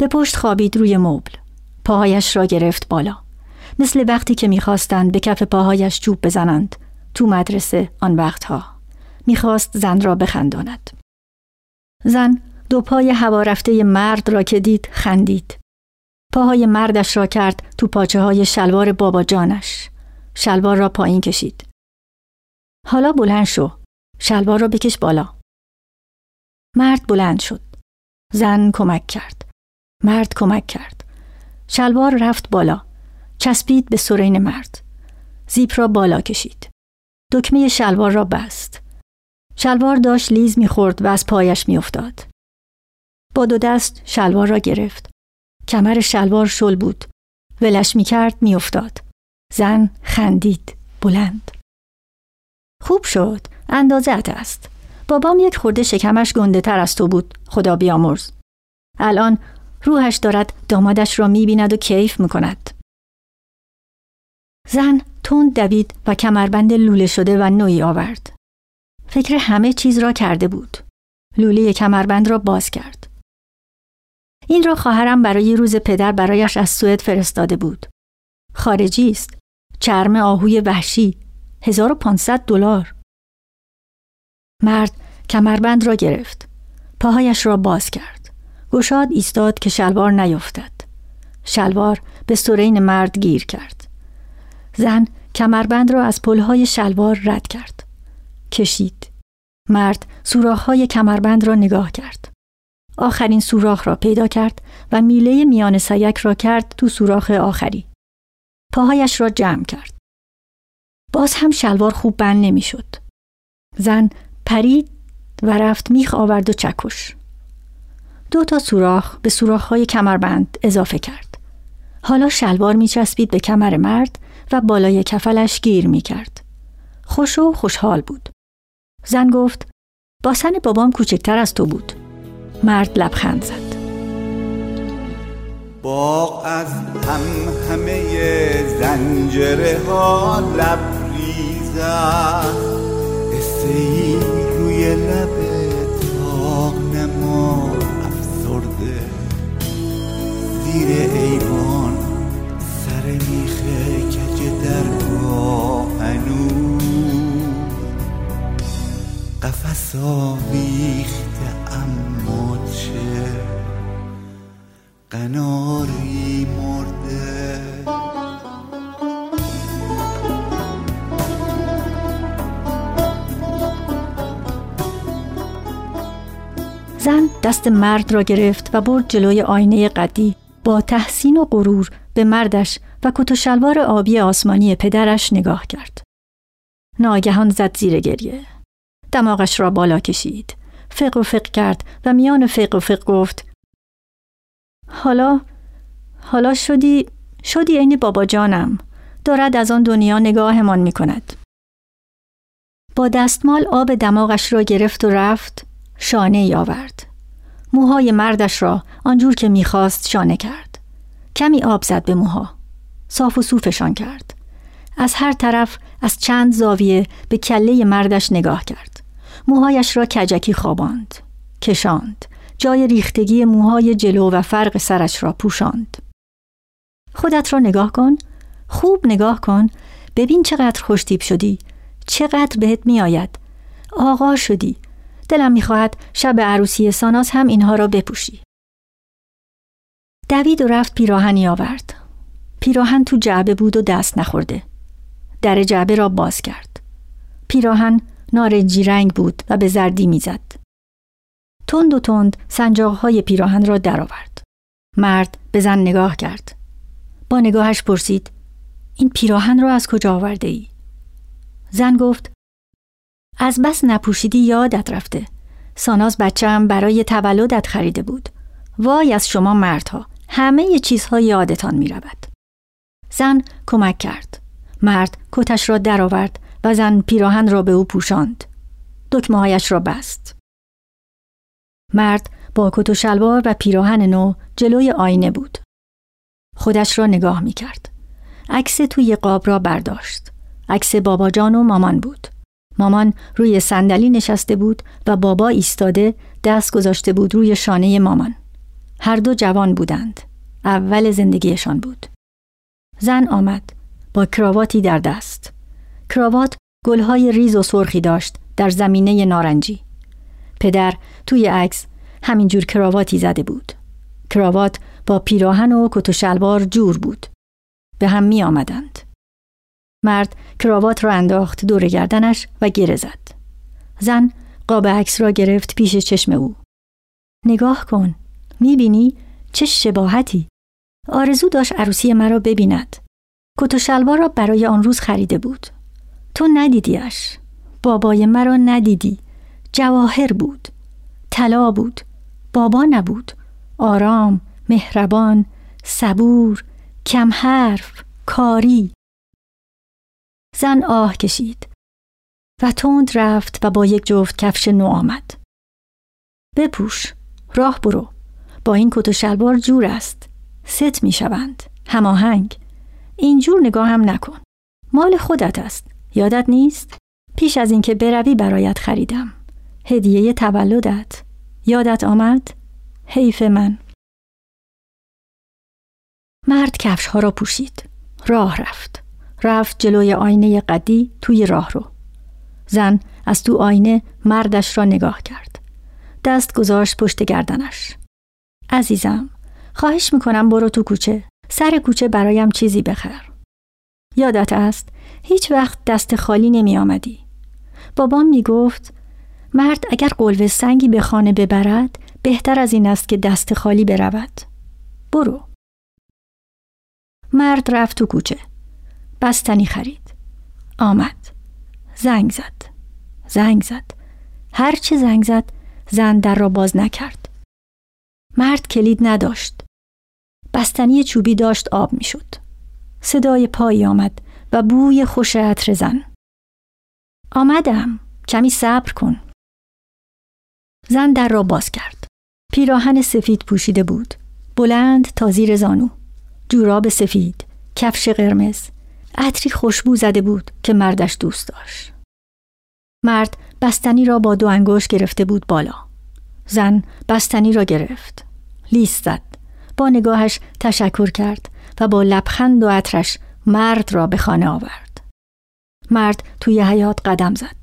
به پشت خوابید روی مبل. پاهایش را گرفت بالا. مثل وقتی که می‌خواستند به کف پاهایش چوب بزنند تو مدرسه آن وقتها. می‌خواست زن را بخنداند. زن دو پای هوا رفته مرد را که دید خندید. پاهای مردش را کرد تو پاچه های شلوار بابا جانش. شلوار را پایین کشید. حالا بلند شو. شلوار را بکش بالا. مرد بلند شد. زن کمک کرد. مرد کمک کرد. شلوار رفت بالا. چسبید به سرین مرد. زیپ را بالا کشید. دکمه شلوار را بست. شلوار داشت لیز می‌خورد و از پایش میافتاد. با دو دست شلوار را گرفت. کمر شلوار شل بود. ولش می‌کرد میافتاد. زن خندید بلند. خوب شد. اندازت است. بابام یک خورده شکمش گنده تر از تو بود. خدا بیامرز. الان روحش دارد دامادش را می‌بیند و کیف می‌کند. زن تند دوید و کمربند لوله شده و نوعی آورد. فکر همه چیز را کرده بود. لوله کمربند را باز کرد. این را خواهرم برای روز پدر برایش از سوئد فرستاده بود. خارجی است. چرم آهوی وحشی 1500 دلار. مرد کمربند را گرفت. پاهایش را باز کرد. گشاد ایستاد که شلوار نیفتد. شلوار به سرین مرد گیر کرد. زن کمربند را از پلهای شلوار رد کرد. کشید. مرد سوراخ‌های کمربند را نگاه کرد. آخرین سوراخ را پیدا کرد و میله میان سیک را کرد تو سوراخ آخری. پاهایش را جمع کرد. باز هم شلوار خوب بند نمی‌شد. زن پرید و رفت میخ آورد و چکش. دو تا سوراخ به سوراخ‌های کمربند اضافه کرد. حالا شلوار میچسبید به کمر مرد و بالای کفلش گیر می‌کرد. خوش و خوشحال بود. زن گفت باسن بابام کوچکتر از تو بود. مرد لبخند زد. باغ از هم همه زنجره ها لبریز است روی لب تاق نما افسرده. زیر ایوان سر میخه کج درگاه هنوز. قفص آویخته اما چه قناری زن دست مرد را گرفت و برد جلوی آینه قدی با تحسین و غرور به مردش و کت و شلوار آبی آسمانی پدرش نگاه کرد. ناگهان زد زیر گریه. دماغش را بالا کشید. فقر و فقر کرد و میان فقر و فقر گفت حالا حالا شدی شدی عین بابا جانم دارد از آن دنیا نگاهمان می کند. با دستمال آب دماغش را گرفت و رفت شانه ای آورد. موهای مردش را آنجور که می‌خواست شانه کرد. کمی آب زد به موها. صاف و صوفشان کرد. از هر طرف از چند زاویه به کله مردش نگاه کرد. موهایش را کجکی خواباند. کشاند. جای ریختگی موهای جلو و فرق سرش را پوشاند. خودت را نگاه کن، خوب نگاه کن، ببین چقدر خوشتیب شدی، چقدر بهت میآید. آقا شدی. دلم می‌خواهد شب عروسی ساناس هم اینها را بپوشی. دوید و رفت پیراهنی آورد. پیراهن تو جعبه بود و دست نخورده. در جعبه را باز کرد. پیراهن نارنجی رنگ بود و به زردی می‌زد. تند و تند سنجاقهای پیراهن را درآورد. مرد به زن نگاه کرد. با نگاهش پرسید این پیراهن را از کجا آورده ای؟ زن گفت از بس نپوشیدی یادت رفته. ساناز بچم برای تولدت خریده بود. وای از شما مردها همه چیزها یادتان می رود. زن کمک کرد. مرد کتش را درآورد و زن پیراهن را به او پوشاند. دکمه هایش را بست. مرد با کت و شلوار و پیراهن نو جلوی آینه بود. خودش را نگاه می کرد. عکس توی قاب را برداشت. عکس بابا جان و مامان بود. مامان روی صندلی نشسته بود و بابا ایستاده دست گذاشته بود روی شانه مامان. هر دو جوان بودند. اول زندگیشان بود. زن آمد با کراواتی در دست. کراوات گلهای ریز و سرخی داشت در زمینه نارنجی. پدر توی عکس همینجور کراواتی زده بود. کراوات با پیراهن و کت و شلوار جور بود. به هم می آمدند. مرد کراوات را انداخت دور گردنش و گره زد. زن قاب عکس را گرفت پیش چشم او. نگاه کن. می‌بینی چه شباهتی؟ آرزو داشت عروسی مرا ببیند. کت و شلوار را برای آن روز خریده بود. تو ندیدیش. بابای مرا ندیدی. جواهر بود. طلا بود. بابا نبود. آرام، مهربان، صبور، کم حرف، کاری. زن آه کشید و تند رفت و با یک جفت کفش نو آمد. بپوش، راه برو. با این کت و شلوار جور است. ست می شوند. هماهنگ. اینجور نگاه هم نکن. مال خودت است. یادت نیست؟ پیش از اینکه بروی برایت خریدم. هدیه تولدت. یادت آمد؟ حیف من. مرد کفش ها را پوشید. راه رفت. رفت جلوی آینه قدی توی راه رو. زن از تو آینه مردش را نگاه کرد. دست گذاشت پشت گردنش. عزیزم خواهش می‌کنم برو تو کوچه. سر کوچه برایم چیزی بخر. یادت است هیچ وقت دست خالی نمی آمدی. بابام می گفت مرد اگر قلوه سنگی به خانه ببرد بهتر از این است که دست خالی برود. برو. مرد رفت تو کوچه. بستنی خرید. آمد. زنگ زد. زنگ زد. هرچه زنگ زد زن در را باز نکرد. مرد کلید نداشت. بستنی چوبی داشت آب می‌شد. صدای پایی آمد و بوی خوش عطر زن. آمدم. کمی صبر کن. زن در را باز کرد. پیراهن سفید پوشیده بود. بلند تا زیر زانو. جوراب سفید. کفش قرمز. عطری خوشبو زده بود که مردش دوست داشت. مرد بستنی را با دو انگشت گرفته بود بالا. زن بستنی را گرفت. لیست زد. با نگاهش تشکر کرد و با لبخند و عطرش مرد را به خانه آورد. مرد توی حیات قدم زد.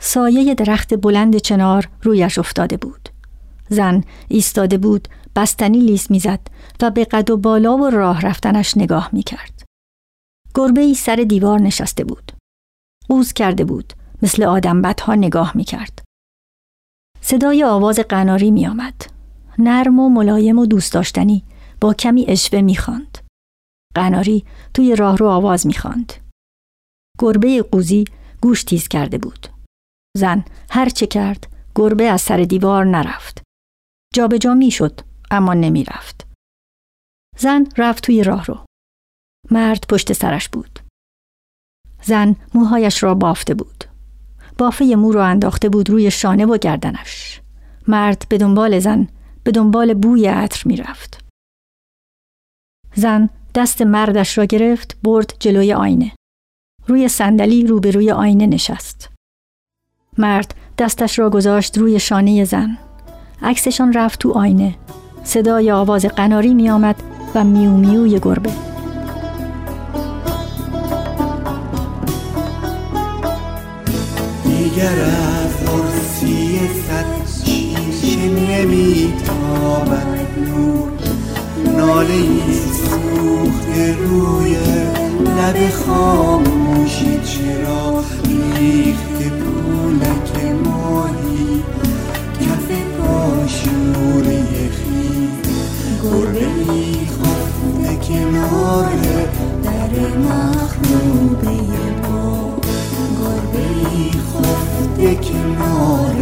سایه درخت بلند چنار رویش افتاده بود. زن ایستاده بود بستنی لیس می‌زد و به قد و بالا و راه رفتنش نگاه می کرد. گربه ای سر دیوار نشسته بود. قوز کرده بود مثل آدم بدها نگاه می کرد. صدای آواز قناری می آمد. نرم و ملایم و دوست داشتنی با کمی اشوه می‌خواند. قناری توی راهرو آواز می‌خواند. گربه قوزی گوش تیز کرده بود. زن هر چه کرد گربه از سر دیوار نرفت. جابجا می‌شد اما نمی‌رفت. زن رفت توی راهرو. مرد پشت سرش بود. زن موهایش را بافته بود. بافه مو را انداخته بود روی شانه و گردنش. مرد به دنبال زن به دنبال بوی عطر می رفت. زن دست مردش را گرفت برد جلوی آینه. روی صندلی روبروی آینه نشست. مرد دستش را گذاشت روی شانه زن. عکسشان رفت تو آینه صدای آواز قناری می آمد و میو میوی گربه دیگر از عرصی صد شیشه نمیتابد نور ناله ای روی لب خاموشی چرا ریخته پولک ماهی کف پاشوری خیز گربه ای خفته کنار کنار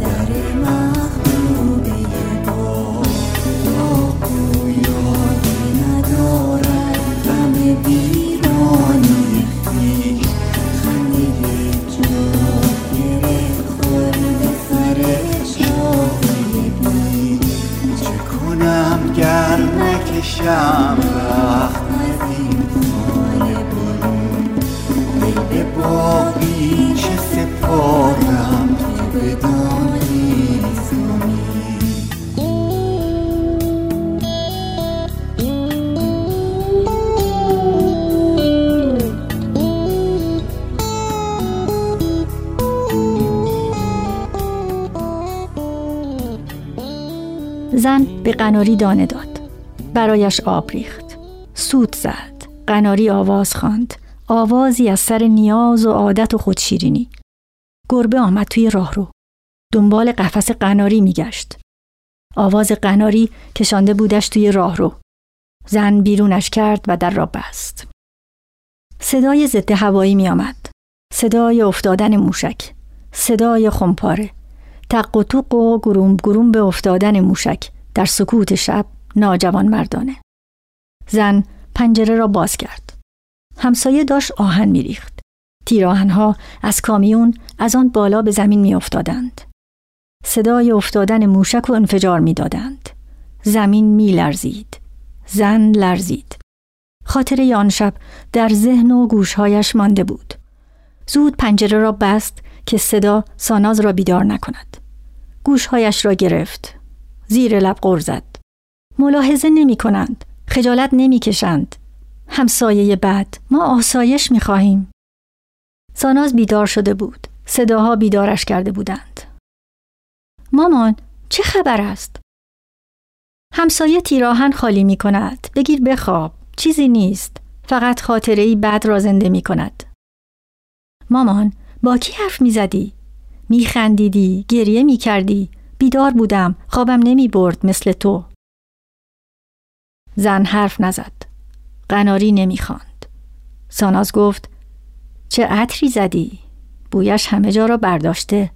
در مخروبه با آقو یادی ندارد غم بیرانی خویش خنده جا گرفت خورد سر شاهی. بی چه کنم گر نکشم وقت از این خانه برون دل باقی که بدانی زن به قناری دانه داد. برایش آب ریخت. سود زد. قناری آواز خواند. آوازی از سر نیاز و عادت و خودشیرینی. گربه آمد توی راهرو. دنبال قفس قناری میگشت. آواز قناری کشانده بودش توی راهرو. زن بیرونش کرد و در را بست. صدای ضد هوایی می آمد. صدای افتادن موشک. صدای خمپاره. تق و توق و گروم گروم به افتادن موشک در سکوت شب ناجوان مردانه. زن پنجره را باز کرد. همسایه داشت آهن میریخت. تیراهنها از کامیون از آن بالا به زمین میافتادند. صدای افتادن موشک و انفجار می‌دادند. زمین میلرزید. زن لرزید. خاطره آن شب در ذهن و گوشهایش مانده بود. زود پنجره را بست که صدا ساناز را بیدار نکند. گوشهایش را گرفت. زیر لب غر زد. ملاحظه نمی کنند خجالت نمی کشند همسایه بد ما آسایش می خواهیم ساناز بیدار شده بود صداها بیدارش کرده بودند مامان چه خبر است؟ همسایه تیراهن خالی می کند بگیر بخواب چیزی نیست فقط خاطره ای بد را زنده می کند مامان با کی حرف می زدی؟ می خندیدی، گریه می کردی، بیدار بودم، خوابم نمی برد مثل تو. زن حرف نزد. قناری نمی خاند. ساناز گفت چه عطری زدی؟ بویش همه جا را برداشته.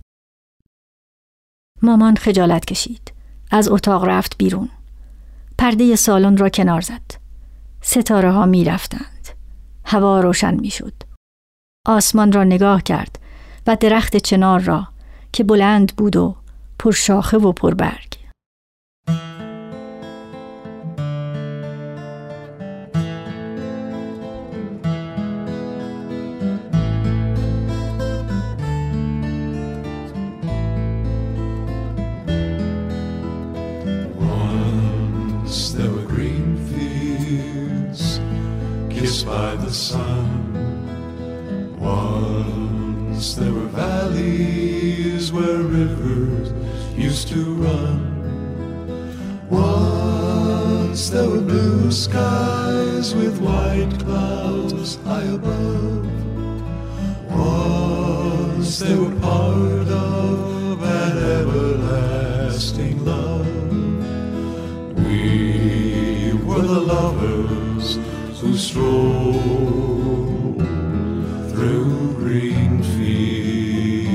مامان خجالت کشید. از اتاق رفت بیرون. پرده سالن را کنار زد. ستاره ها می رفتند. هوا روشن می شد. آسمان را نگاه کرد و درخت چنار را که بلند بود و پرشاخه و پربرگ by the sun. Once there were valleys where rivers used to run. Once there were blue skies with white clouds high above. Once they were part of an everlasting love. We were the lovers who strolled through green fields.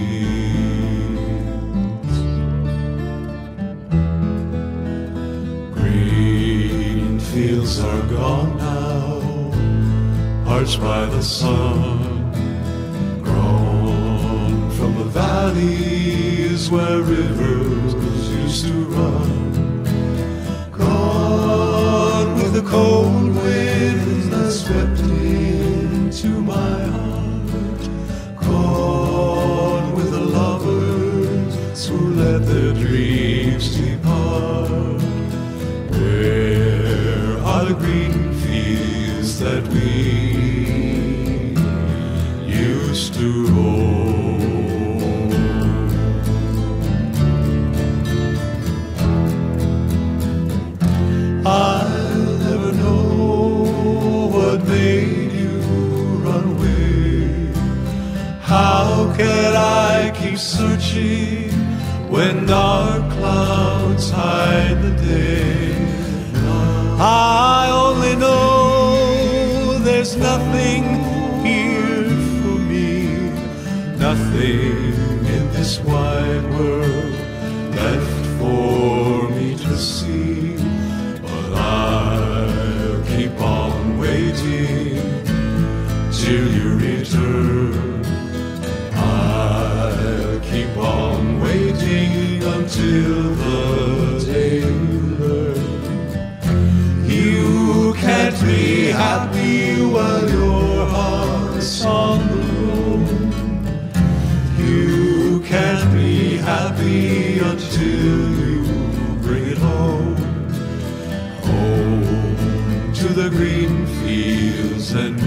Green fields are gone now, parched by the sun, grown from the valleys where rivers used to run gone with the cold wind stepped into my heart, gone with the lovers who let their dreams depart. Where are the green fields that we used to roam? Searching when dark clouds hide the day? I only know there's nothing here for me, nothing in this world until the you. You can't be happy while your heart's on the road. You can't be happy until you bring it home. Home to the green fields and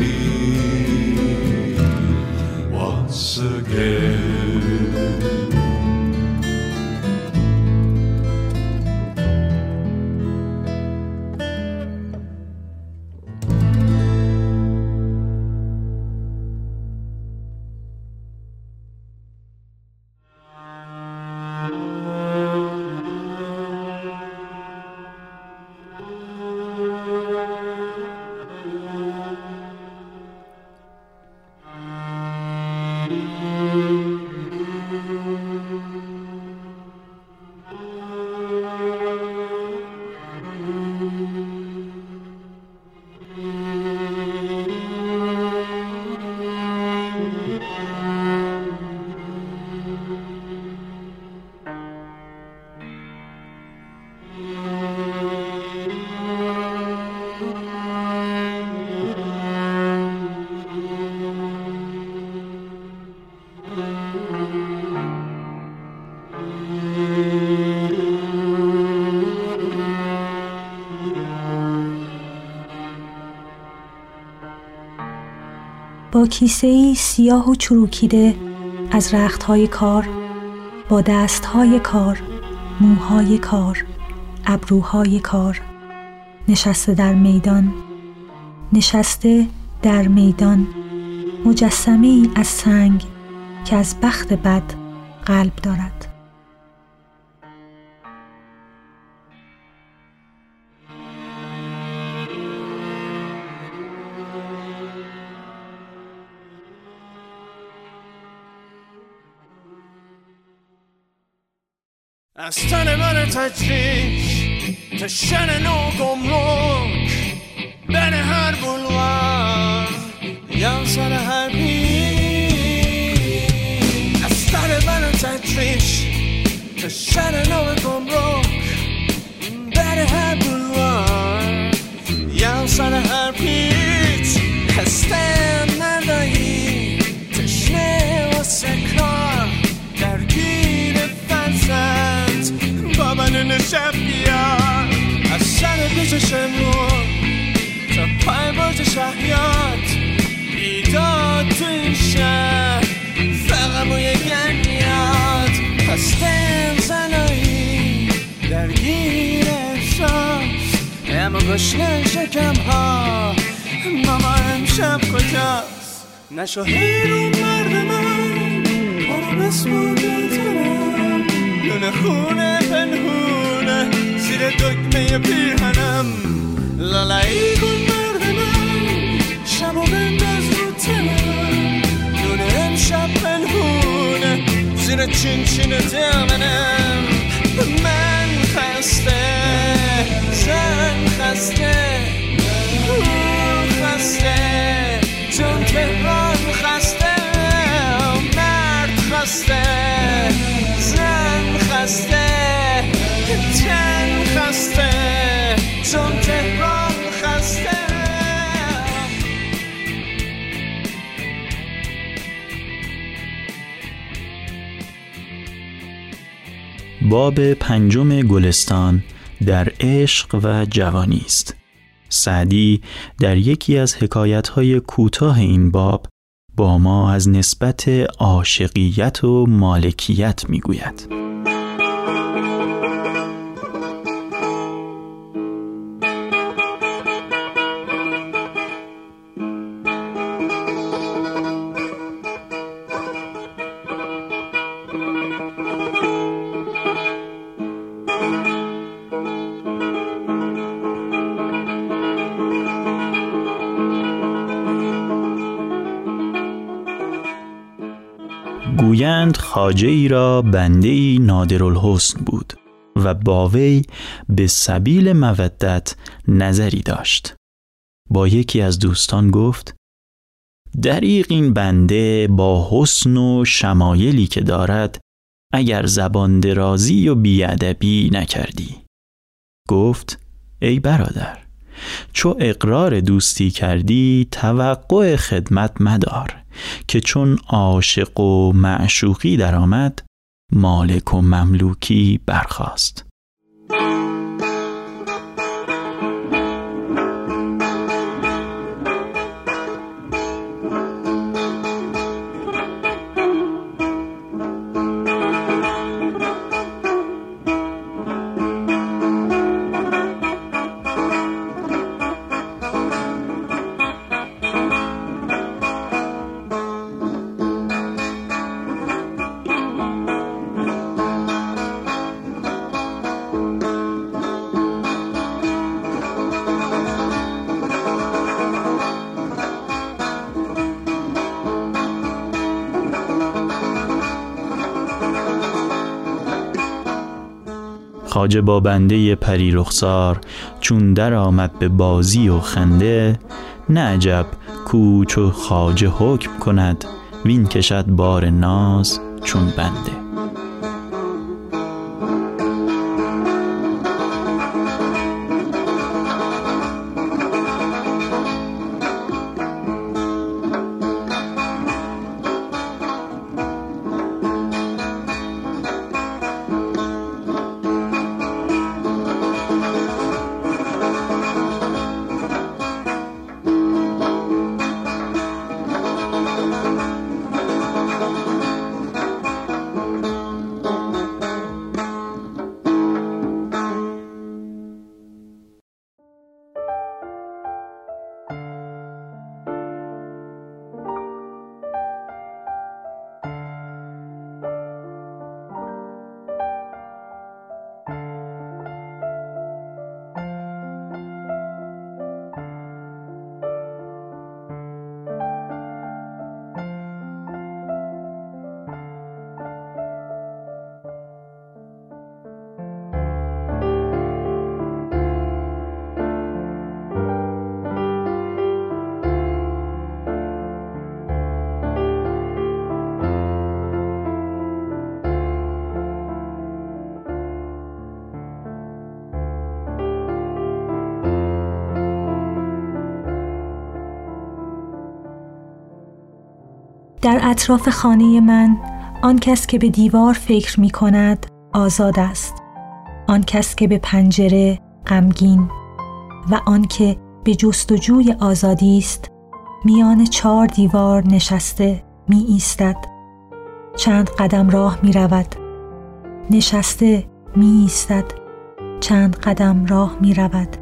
کیسه ای سیاه و چروکیده از رختهای کار با دستهای کار موهای کار ابروهای کار. نشسته در میدان نشسته در میدان. مجسمه ای از سنگ که از بخت بد قلب دارد. از تن من تجریش تا شن نو گمرک بین هر بلوار یا سر هر پیش از تن من تجریش تا شن گشنه شکم ها ماما امشب کجاست؟ نشو هیرون مرد من. برو بسپرده تنم لونه خونه پنهونه. زیر دکمه پیرهنم. لالایی کن مرد من. شب و بنداز رو تنم لونه امشب پنهونه. زیر چین چین دامنم من خسته. زن خسته اون خسته. چون تهران خسته مرد خسته. زن خسته تن خسته. چون تهران خسته. باب پنجم گلستان در عشق و جوانی است سعدی در یکی از حکایتهای کوتاه این باب با ما از نسبت عاشقیت و مالکیت می‌گوید. خاجه را بنده ای نادرالحسن بود و با وی به سبیل مودت نظری داشت. با یکی از دوستان گفت دریق این بنده با حسن و شمایلی که دارد اگر زبان درازی و بیادبی نکردی. گفت ای برادر چو اقرار دوستی کردی توقع خدمت مدار که چون عاشق و معشوقی درآمد مالک و مملوکی برخاست. خاجه با بنده پری رخسار چون در آمد به بازی و خنده نه عجب کو چو خاجه حکم کند وین کشد بار ناز چون بنده. اطراف خانه من آن کس که به دیوار فکر می کند آزاد است. آن کس که به پنجره غمگین و آن که به جستجوی آزادی است میان چهار دیوار نشسته می ایستد. چند قدم راه می رود. نشسته می ایستد. چند قدم راه می رود.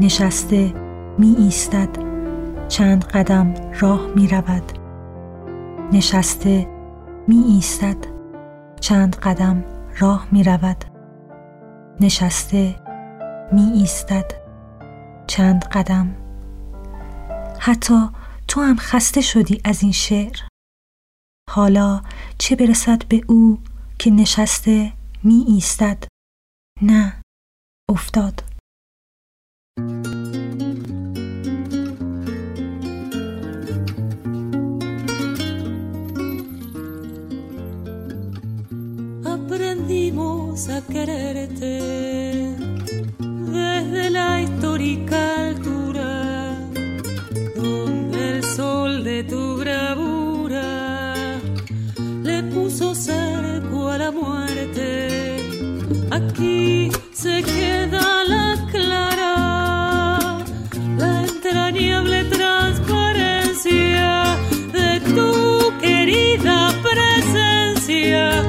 نشسته می ایستد. چند قدم راه می رود. نشسته می ایستد چند قدم راه می رود نشسته می ایستد چند قدم. حتی تو هم خسته شدی از این شعر. حالا چه برسد به او که نشسته می ایستد نه. افتاد. A quererte desde la histórica altura donde el sol de tu bravura le puso cerco a la muerte. Aquí se queda la clara entrañable transparencia de tu querida presencia,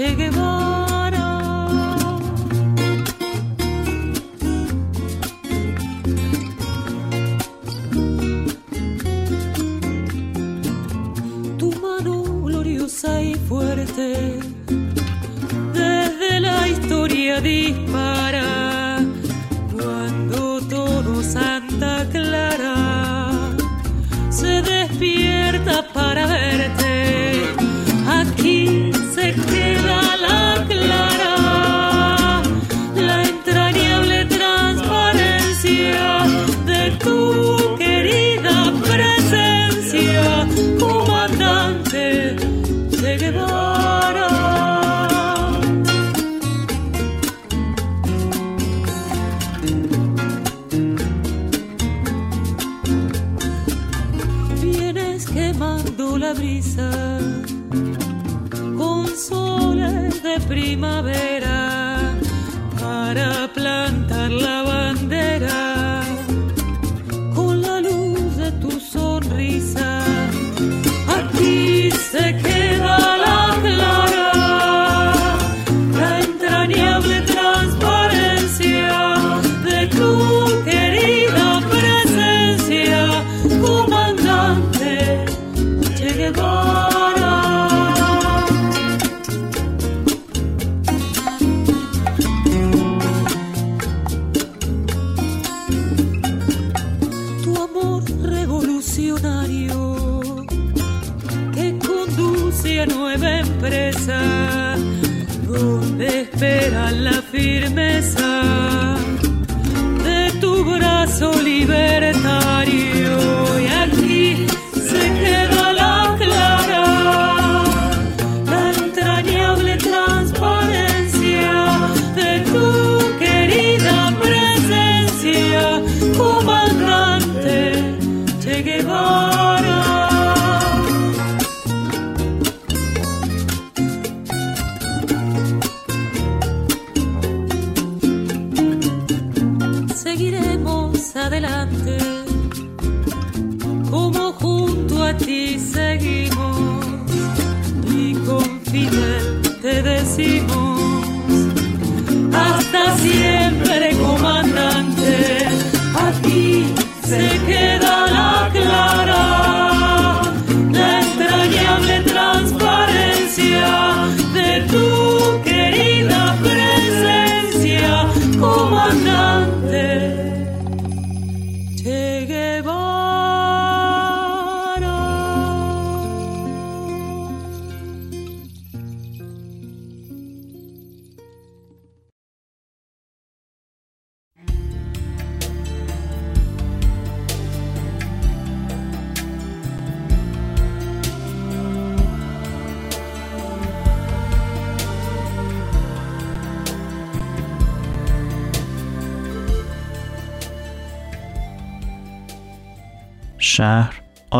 Che Guevara.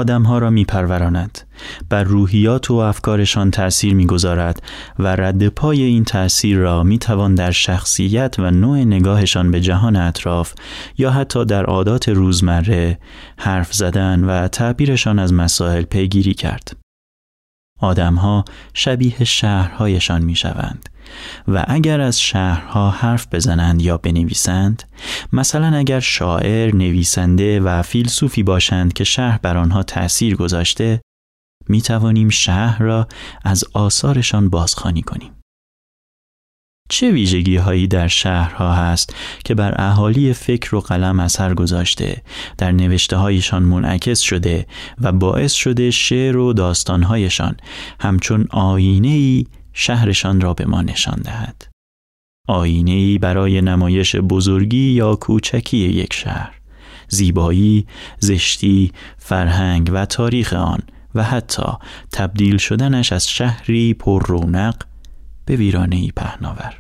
آدمها را میپروراند بر روحیات و افکارشان تأثیر می‌گذارد و رد پای این تأثیر را می‌توان در شخصیت و نوع نگاهشان به جهان اطراف یا حتی در عادات روزمره حرف زدن و تعبیرشان از مسائل پیگیری کرد. آدمها شبیه شهرهایشان می‌شوند. و اگر از شهرها حرف بزنند یا بنویسند مثلا اگر شاعر، نویسنده و فیلسوفی باشند که شهر بر آنها تأثیر گذاشته می توانیم شهر را از آثارشان بازخوانی کنیم. چه ویژگی هایی در شهرها هست که بر اهالی فکر و قلم اثر گذاشته در نوشته هایشان منعکس شده و باعث شده شعر و داستانهایشان همچون آینه ای شهرشان را به ما نشان دهد. آینه ای برای نمایش بزرگی یا کوچکی یک شهر، زیبایی، زشتی، فرهنگ و تاریخ آن و حتی تبدیل شدنش از شهری پر رونق به ویرانه ای پهناور.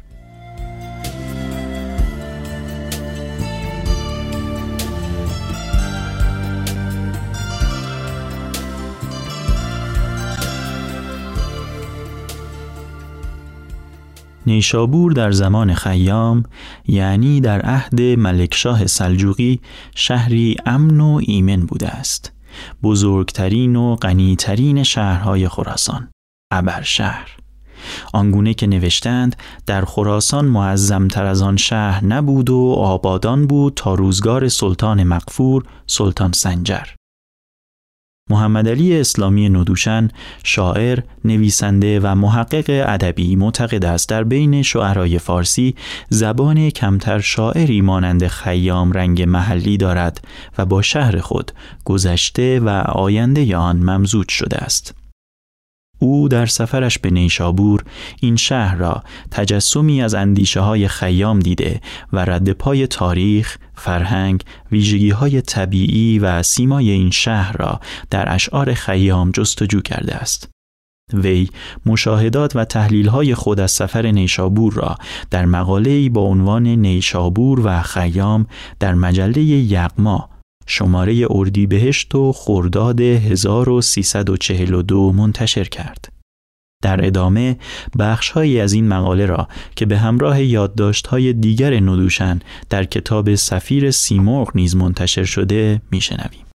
نیشابور در زمان خیام یعنی در عهد ملکشاه سلجوقی شهری امن و ایمن بوده است. بزرگترین و غنیترین شهرهای خراسان ابرشهر آنگونه که نوشتند در خراسان معظمتر از آن شهر نبود و آبادان بود تا روزگار سلطان مقفور سلطان سنجر. محمد علی اسلامی ندوشن شاعر، نویسنده و محقق ادبی معتقد است در بین شعرای فارسی زبان کمتر شاعری مانند خیام رنگ محلی دارد و با شهر خود گذشته و آینده آن ممزوج شده است. او در سفرش به نیشابور این شهر را تجسمی از اندیشه های خیام دیده و رد پای تاریخ، فرهنگ، ویژگی های طبیعی و سیمای این شهر را در اشعار خیام جستجو کرده است. وی مشاهدات و تحلیل های خود از سفر نیشابور را در مقاله‌ای با عنوان نیشابور و خیام در مجله یغما شماره اردیبهشت و خرداد 1342 منتشر کرد. در ادامه بخشهایی از این مقاله را که به همراه یادداشت‌های دیگر ندوشن در کتاب سفیر سیمرغ نیز منتشر شده میشنویم.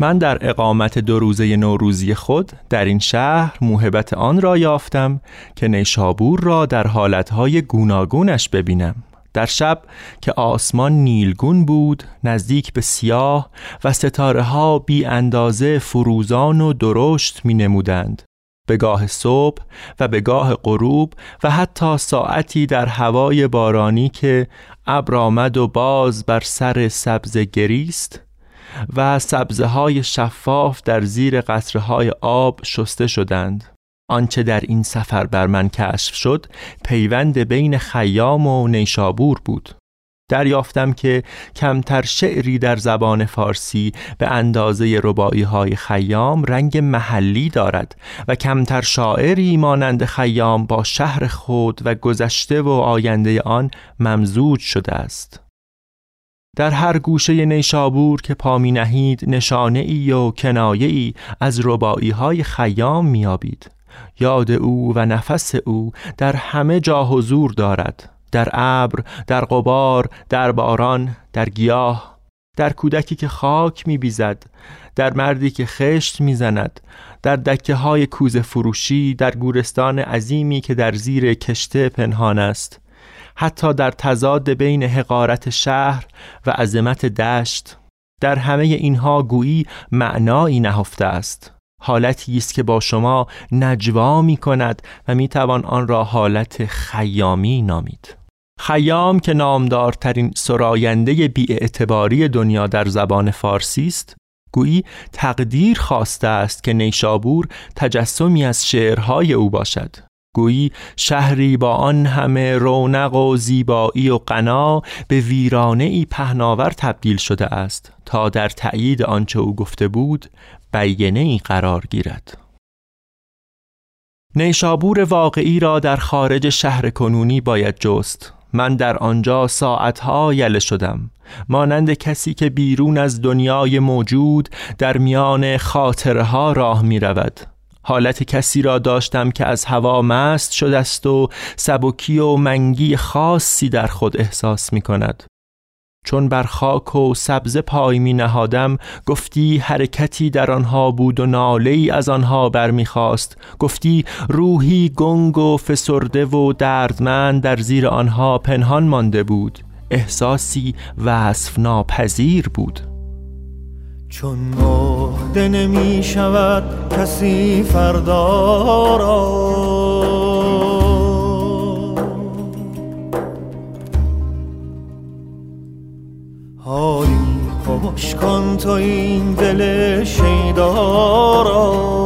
من در اقامت دو روزه نوروزی خود در این شهر موهبت آن را یافتم که نیشابور را در حالتهای گوناگونش ببینم. در شب که آسمان نیلگون بود نزدیک به سیاه و ستاره ها بی اندازه فروزان و درشت می نمودند به گاه صبح و به گاه غروب و حتی ساعتی در هوای بارانی که ابر آمد و باز بر سر سبز گریست و سبزه های شفاف در زیر قطره آب شسته شدند. آنچه در این سفر بر من کشف شد پیوند بین خیام و نیشابور بود. دریافتم که کمتر شعری در زبان فارسی به اندازه ربایی های خیام رنگ محلی دارد و کمتر شاعری مانند خیام با شهر خود و گذشته و آینده آن ممزوج شده است. در هر گوشه نیشابور که پا می نهید نشانه ای و کنایه ای از ربایی های خیام میابید یاد او و نفس او در همه جا حضور دارد. در ابر، در قبار، در باران، در گیاه در کودکی که خاک میبیزد در مردی که خشت می‌زند در دکه های کوز فروشی در گورستان عظیمی که در زیر کشته پنهان است. حتی در تضاد بین حقارت شهر و عظمت دشت در همه اینها گویی معنایی نهفته است. حالتی است که با شما نجوا می کند و می توان آن را حالت خیامی نامید. خیام که نامدارترین سراینده بیاعتباری دنیا در زبان فارسی است گویی تقدیر خواسته است که نیشابور تجسمی از شعرهای او باشد. گویی شهری با آن همه رونق و زیبایی و قنا به ویرانه ای پهناور تبدیل شده است تا در تأیید آنچه او گفته بود بیینه ای قرار گیرد. نیشابور واقعی را در خارج شهر کنونی باید جست. من در آنجا ساعتها یله شدم. مانند کسی که بیرون از دنیای موجود در میان خاطره ها راه می رود حالت کسی را داشتم که از هوا مست شده است و سبکی و منگی خاصی در خود احساس می کند چون بر خاک و سبز پای می نهادم گفتی حرکتی در آنها بود و ناله ای از آنها برمیخواست. گفتی روحی گنگ و فسرده و دردمند در زیر آنها پنهان مانده بود. احساسی وصف ناپذیر بود. چون مهده نمی شود کسی فردا را. حالی خوش کن تو این دل شیدا را.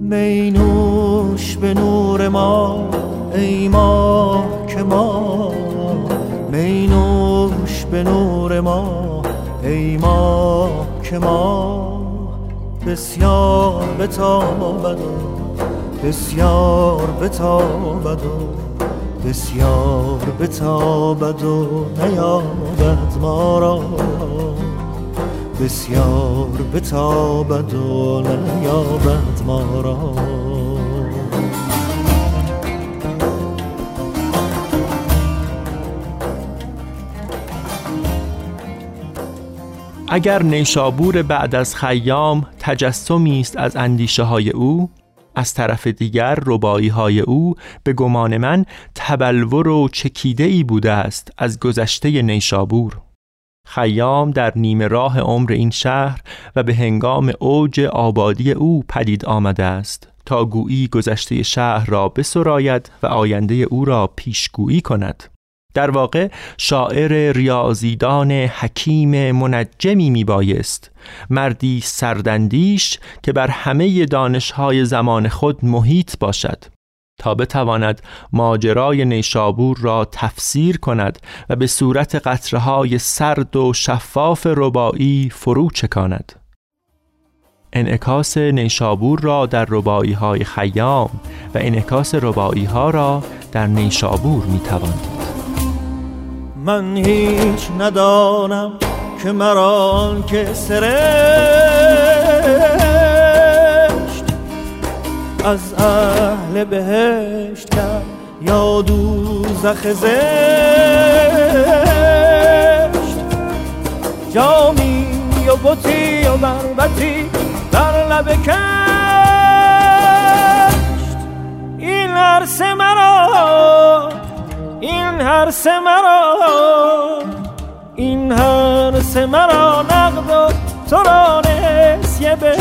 مینوش به نور ما ای ما که ما می نوش به نور ما ای ما که ما بسیار بتابد و بسیار بتابد و بسیار بتابد و نیابد ما را. بسیار بتابد و نیابد ما را. اگر نیشابور بعد از خیام تجسمی است از اندیشه های او از طرف دیگر ربایی های او به گمان من تبلور و چکیده ای بوده است از گذشته نیشابور. خیام در نیمه راه عمر این شهر و به هنگام اوج آبادی او پدید آمده است تا گویی گذشته شهر را بسراید و آینده او را پیشگویی کند. در واقع شاعر ریاضیدان حکیم منجمی می بایست مردی سردندیش که بر همه دانشهای زمان خود محیط باشد تا بتواند ماجرای نیشابور را تفسیر کند و به صورت قطرهای سرد و شفاف ربایی فرو چکاند انعکاس نیشابور را در ربایی های خیام و انعکاس ربایی ها را در نیشابور می تواند. من هیچ ندانم که مران که سرشت از اهل بهشت یا دوزخ زشت. جامی و بطی و بربتی در لب کشت. این عرصه مرا این هر سه مرا این هر سه مرا نقد و تو را نسیه به.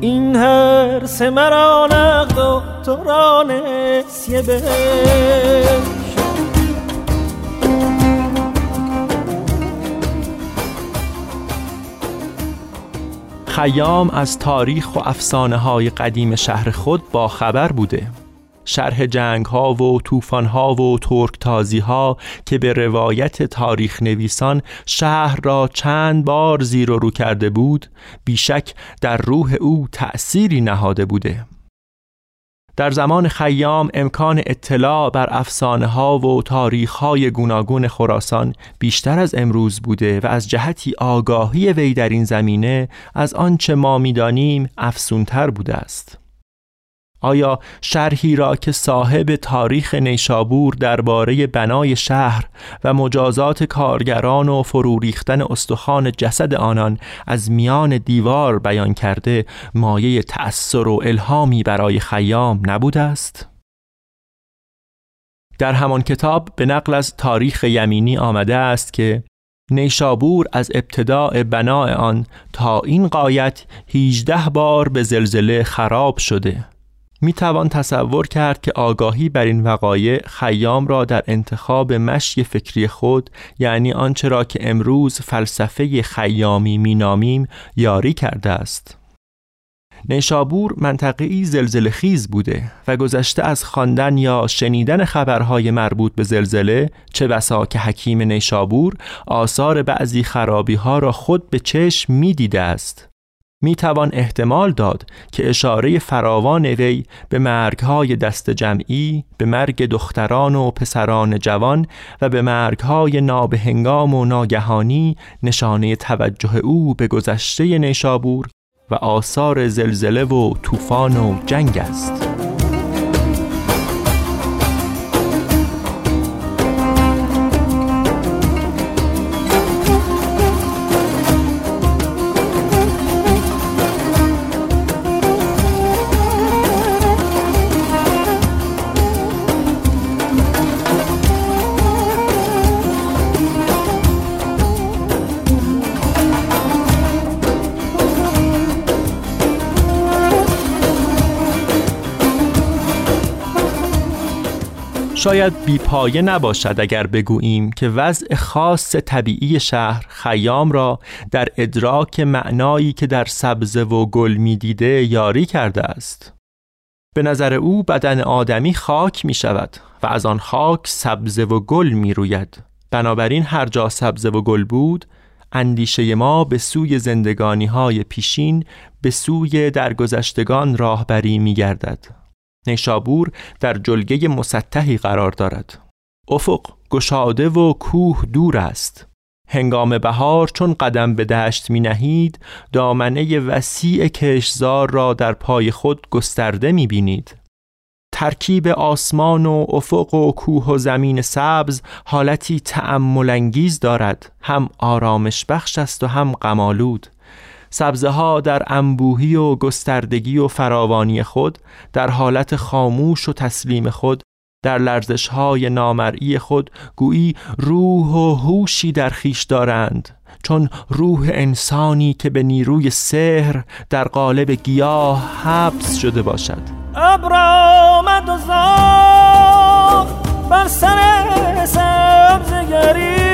این هر سه مرا نقد و تو را نسیه به. خیام از تاریخ و افسانه های قدیم شهر خود با خبر بوده. شرح جنگ ها و طوفان ها و ترک تازی ها که به روایت تاریخ نویسان شهر را چند بار زیر و رو کرده بود بیشک در روح او تأثیری نهاده بوده. در زمان خیام امکان اطلاع بر افسانه ها و تاریخ های گوناگون خراسان بیشتر از امروز بوده و از جهتی آگاهی وی در این زمینه از آنچه ما می‌دانیم افسونتر بوده است. آیا شرحی را که صاحب تاریخ نیشابور درباره بنای شهر و مجازات کارگران و فرو ریختن استخوان جسد آنان از میان دیوار بیان کرده مایه تأثیر و الهامی برای خیام نبوده است؟ در همان کتاب به نقل از تاریخ یمینی آمده است که نیشابور از ابتداع بنای آن تا این قایت 18 بار به زلزله خراب شده می توان تصور کرد که آگاهی بر این وقایع خیام را در انتخاب مشی فکری خود یعنی آنچه را که امروز فلسفه خیامی مینامیم یاری کرده است. نیشابور منطقه‌ای زلزله خیز بوده و گذشته از خواندن یا شنیدن خبرهای مربوط به زلزله چه بسا که حکیم نیشابور آثار بعضی خرابی ها را خود به چشم می دیده است. می توان احتمال داد که اشاره فراوان وی به مرگهای دست جمعی، به مرگ دختران و پسران جوان و به مرگهای نابهنگام و ناگهانی نشانه توجه او به گذشته نیشابور و آثار زلزله و طوفان و جنگ است. شاید بیپایه نباشد اگر بگوییم که وضع خاص طبیعی شهر خیام را در ادراک معنایی که در سبزه و گل می‌دیده یاری کرده است. به نظر او بدن آدمی خاک می شود و از آن خاک سبزه و گل می روید بنابراین هر جا سبزه و گل بود اندیشه ما به سوی زندگانی های پیشین به سوی درگذشتگان راهبری می گردد نیشابور در جلگه مسطحی قرار دارد. افق گشاده و کوه دور است. هنگام بهار چون قدم به دشت می نهید دامنه وسیع کشزار را در پای خود گسترده می بینید ترکیب آسمان و افق و کوه و زمین سبز حالتی انگیز دارد. هم آرامش بخش است و هم غمالود سبزه ها در انبوهی و گستردگی و فراوانی خود در حالت خاموش و تسلیم خود در لرزش های نامرئی خود گویی روح و هوشی در خیش دارند. چون روح انسانی که به نیروی سحر در قالب گیاه حبس شده باشد. ابر آمد و بر سر سبزگری.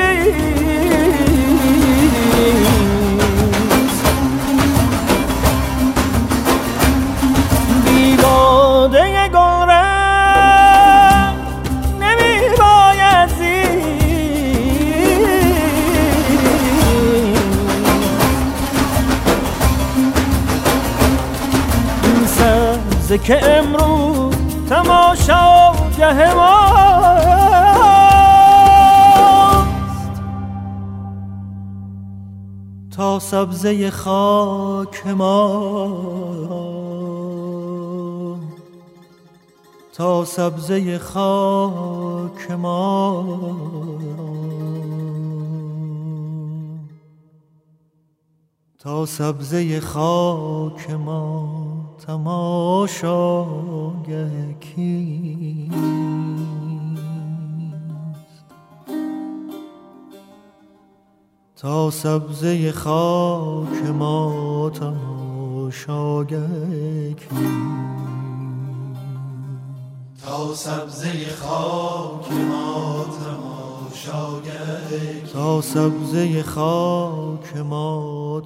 بیواده که امروز تماشاگه ماست. تا سبزه خاک ما. تا سبزه خاک ما. تا سبزه خاک ما تماشاگه کیست؟ تا سبزه خاک ما تماشاگه تا سبزه خاک ما تماشاگه تا سبزه خاک ما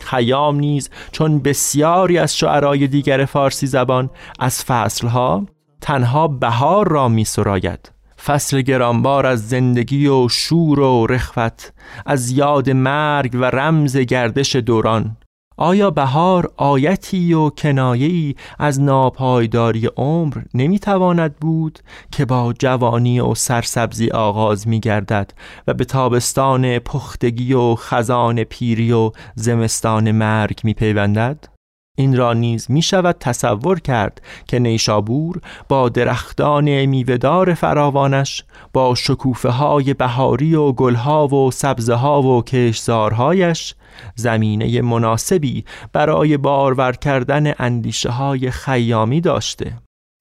خیام نیز چون بسیاری از شعرای دیگر فارسی زبان از فصلها تنها بهار را می سراید. فصل گرانبار از زندگی و شور و رخوت از یاد مرگ و رمز گردش دوران آیا بهار آیتی و کنایه‌ای از ناپایداری عمر نمی‌تواند بود که با جوانی و سرسبزی آغاز می گردد و به تابستان پختگی و خزان پیری و زمستان مرگ می پیوندد؟ این را نیز می شود تصور کرد که نیشابور با درختان میوهدار فراوانش با شکوفه های بهاری و گلها و سبزه ها و کشزارهایش زمینه مناسبی برای بارور کردن اندیشه های خیامی داشته.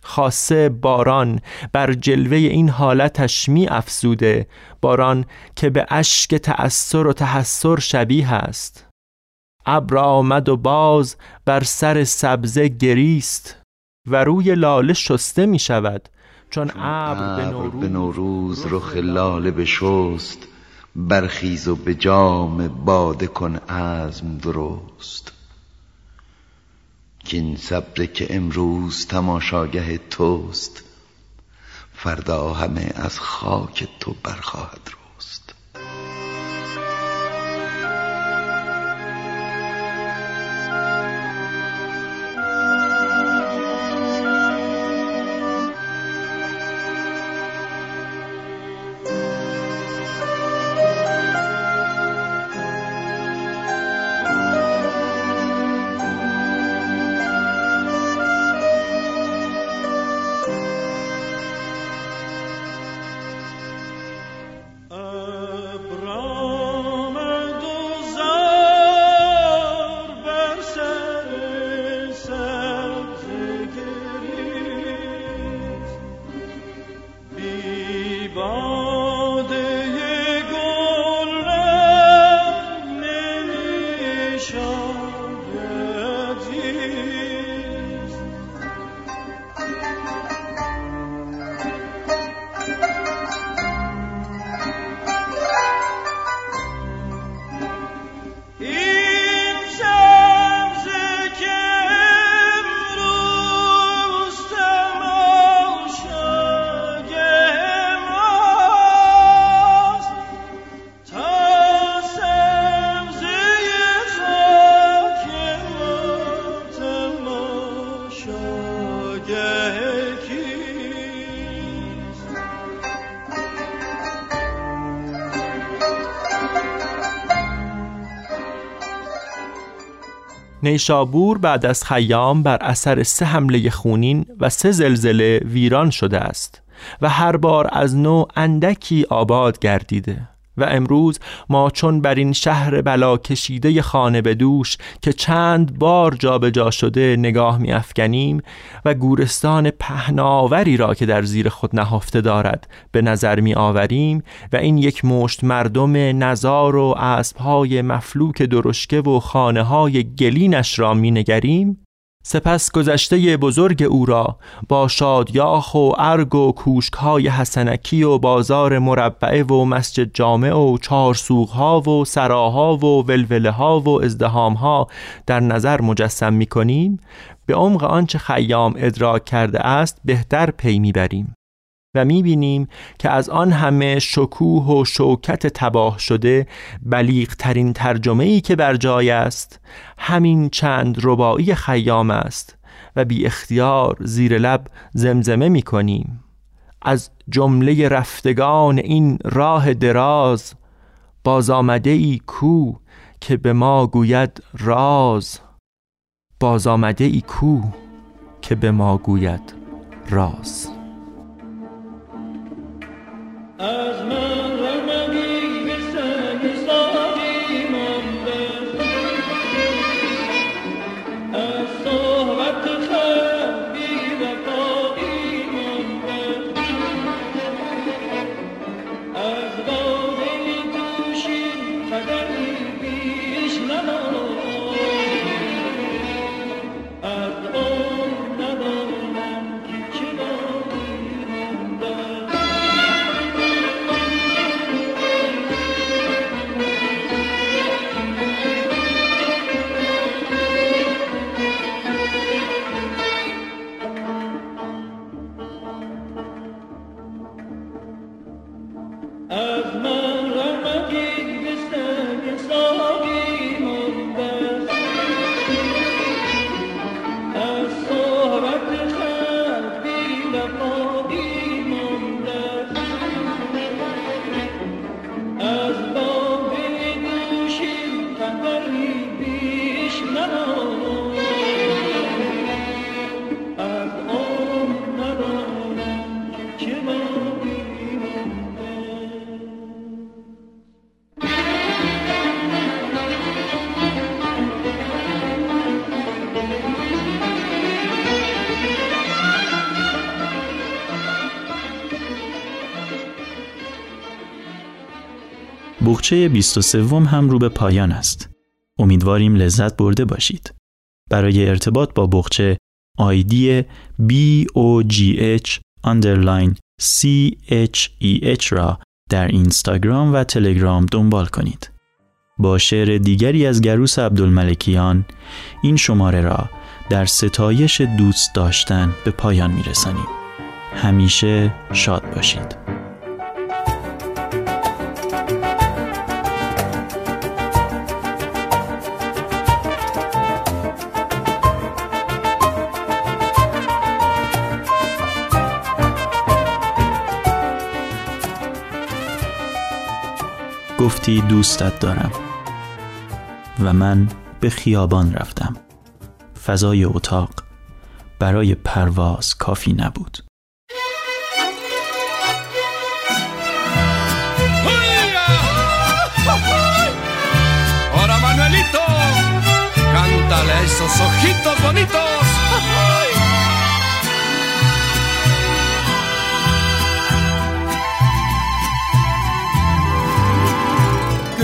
خاصه باران بر جلوه این حالتش می افسوده باران که به اشک تأثر و تحسر شبیه است. ابر آمد و باز بر سر سبزه گریست و روی لاله شسته می شود. چون ابر به نوروز, به نوروز رخ لاله بشست برخیز و به جام باده کن عزم درست. که این صبره که امروز تماشاگه توست فردا همه از خاک تو برخواهد رو نیشابور بعد از خیام بر اثر سه حمله خونین و سه زلزله ویران شده است و هر بار از نو اندکی آباد گردیده. و امروز ما چون بر این شهر بلا کشیده خانه به دوش که چند بار جابجا جا شده نگاه می افکنیم و گورستان پهناوری را که در زیر خود نهفته دارد به نظر می آوریم و این یک مشت مردم نزار و اسبهای مفلوک درشکه و خانه های گلینش را می نگریم سپس گذشته بزرگ او را با شادیاخ و ارگ و کوشکهای حسنکی و بازار مربعه و مسجد جامع و چارسوغها و سراها و ولوله ها و ازدهامها در نظر مجسم می کنیم به عمق آنچه خیام ادراک کرده است بهتر پی می‌بریم. و می‌بینیم که از آن همه شکوه و شوکت تباه شده بلیغ ترین ترجمه ای که بر جای است همین چند ربایی خیام است و بی اختیار زیر لب زمزمه می کنیم از جمله رفتگان این راه دراز باز آمده ای کو که به ما گوید راز. باز آمده ای کو که به ما گوید راز. از من بخچه 23 هم رو به پایان است. امیدواریم لذت برده باشید. برای ارتباط با بخچه آیدی BOGH underline CHEH را در اینستاگرام و تلگرام دنبال کنید. با شعر دیگری از گروس عبدالملکیان این شماره را در ستایش دوست داشتن به پایان می رسانیم. همیشه شاد باشید. گفتی دوستت دارم. و من به خیابان رفتم. فضای اتاق برای پرواز کافی نبود. Ahora Manuelito, cántale esos ojitos bonitos.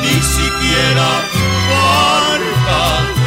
ni siquiera Malagueña